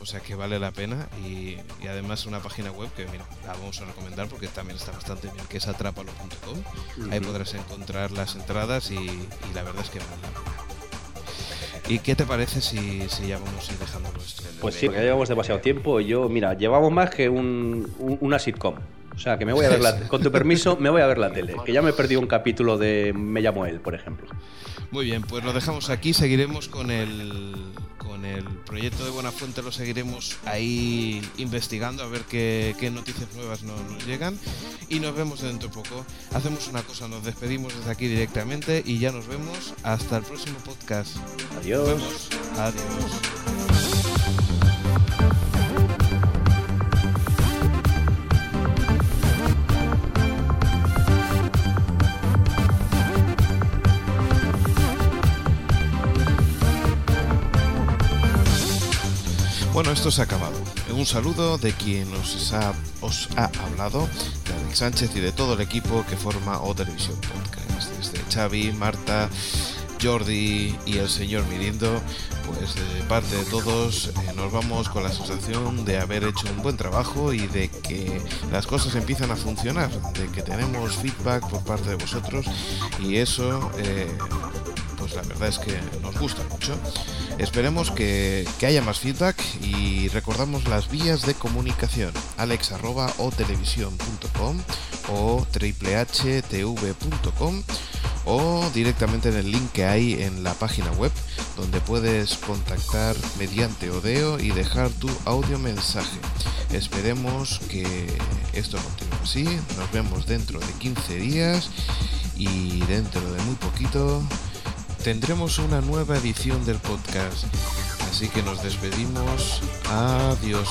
O sea que vale la pena y, y además una página web que mira, la vamos a recomendar porque también está bastante bien, que es atrapalo.com. Ahí podrás encontrar las entradas y, y la verdad es que vale la pena. ¿Y qué te parece si, si ya vamos a ir dejándolo esto? Pues sí, porque ya llevamos demasiado tiempo. y Yo, mira, llevamos más que un- un- una sitcom. O sea, que me voy a ver la, con tu permiso, me voy a ver la tele. Que ya me he perdido un capítulo de Me llamo él, por ejemplo. Muy bien, pues lo dejamos aquí, seguiremos con el con el proyecto de Buenafuente, lo seguiremos ahí investigando a ver qué, qué noticias nuevas nos, nos llegan y nos vemos dentro de poco. Hacemos una cosa, nos despedimos desde aquí directamente y ya nos vemos hasta el próximo podcast. Adiós. Nos vemos. Adiós. Esto se ha acabado. Un saludo de quien os ha, os ha hablado, de Alex Sánchez y de todo el equipo que forma O Televisión Podcast. Desde Xavi, Marta, Jordi y el señor Mirindo, pues de parte de todos eh, nos vamos con la sensación de haber hecho un buen trabajo y de que las cosas empiezan a funcionar, de que tenemos feedback por parte de vosotros y eso eh, pues la verdad es que nos gusta mucho. Esperemos que, que haya más feedback y recordamos las vías de comunicación alex arroba o o triplhtv.com o directamente en el link que hay en la página web donde puedes contactar mediante Odeo y dejar tu audio mensaje. Esperemos que esto continúe así. Nos vemos dentro de 15 días y dentro de muy poquito tendremos una nueva edición del podcast. Así que nos despedimos. Adiós.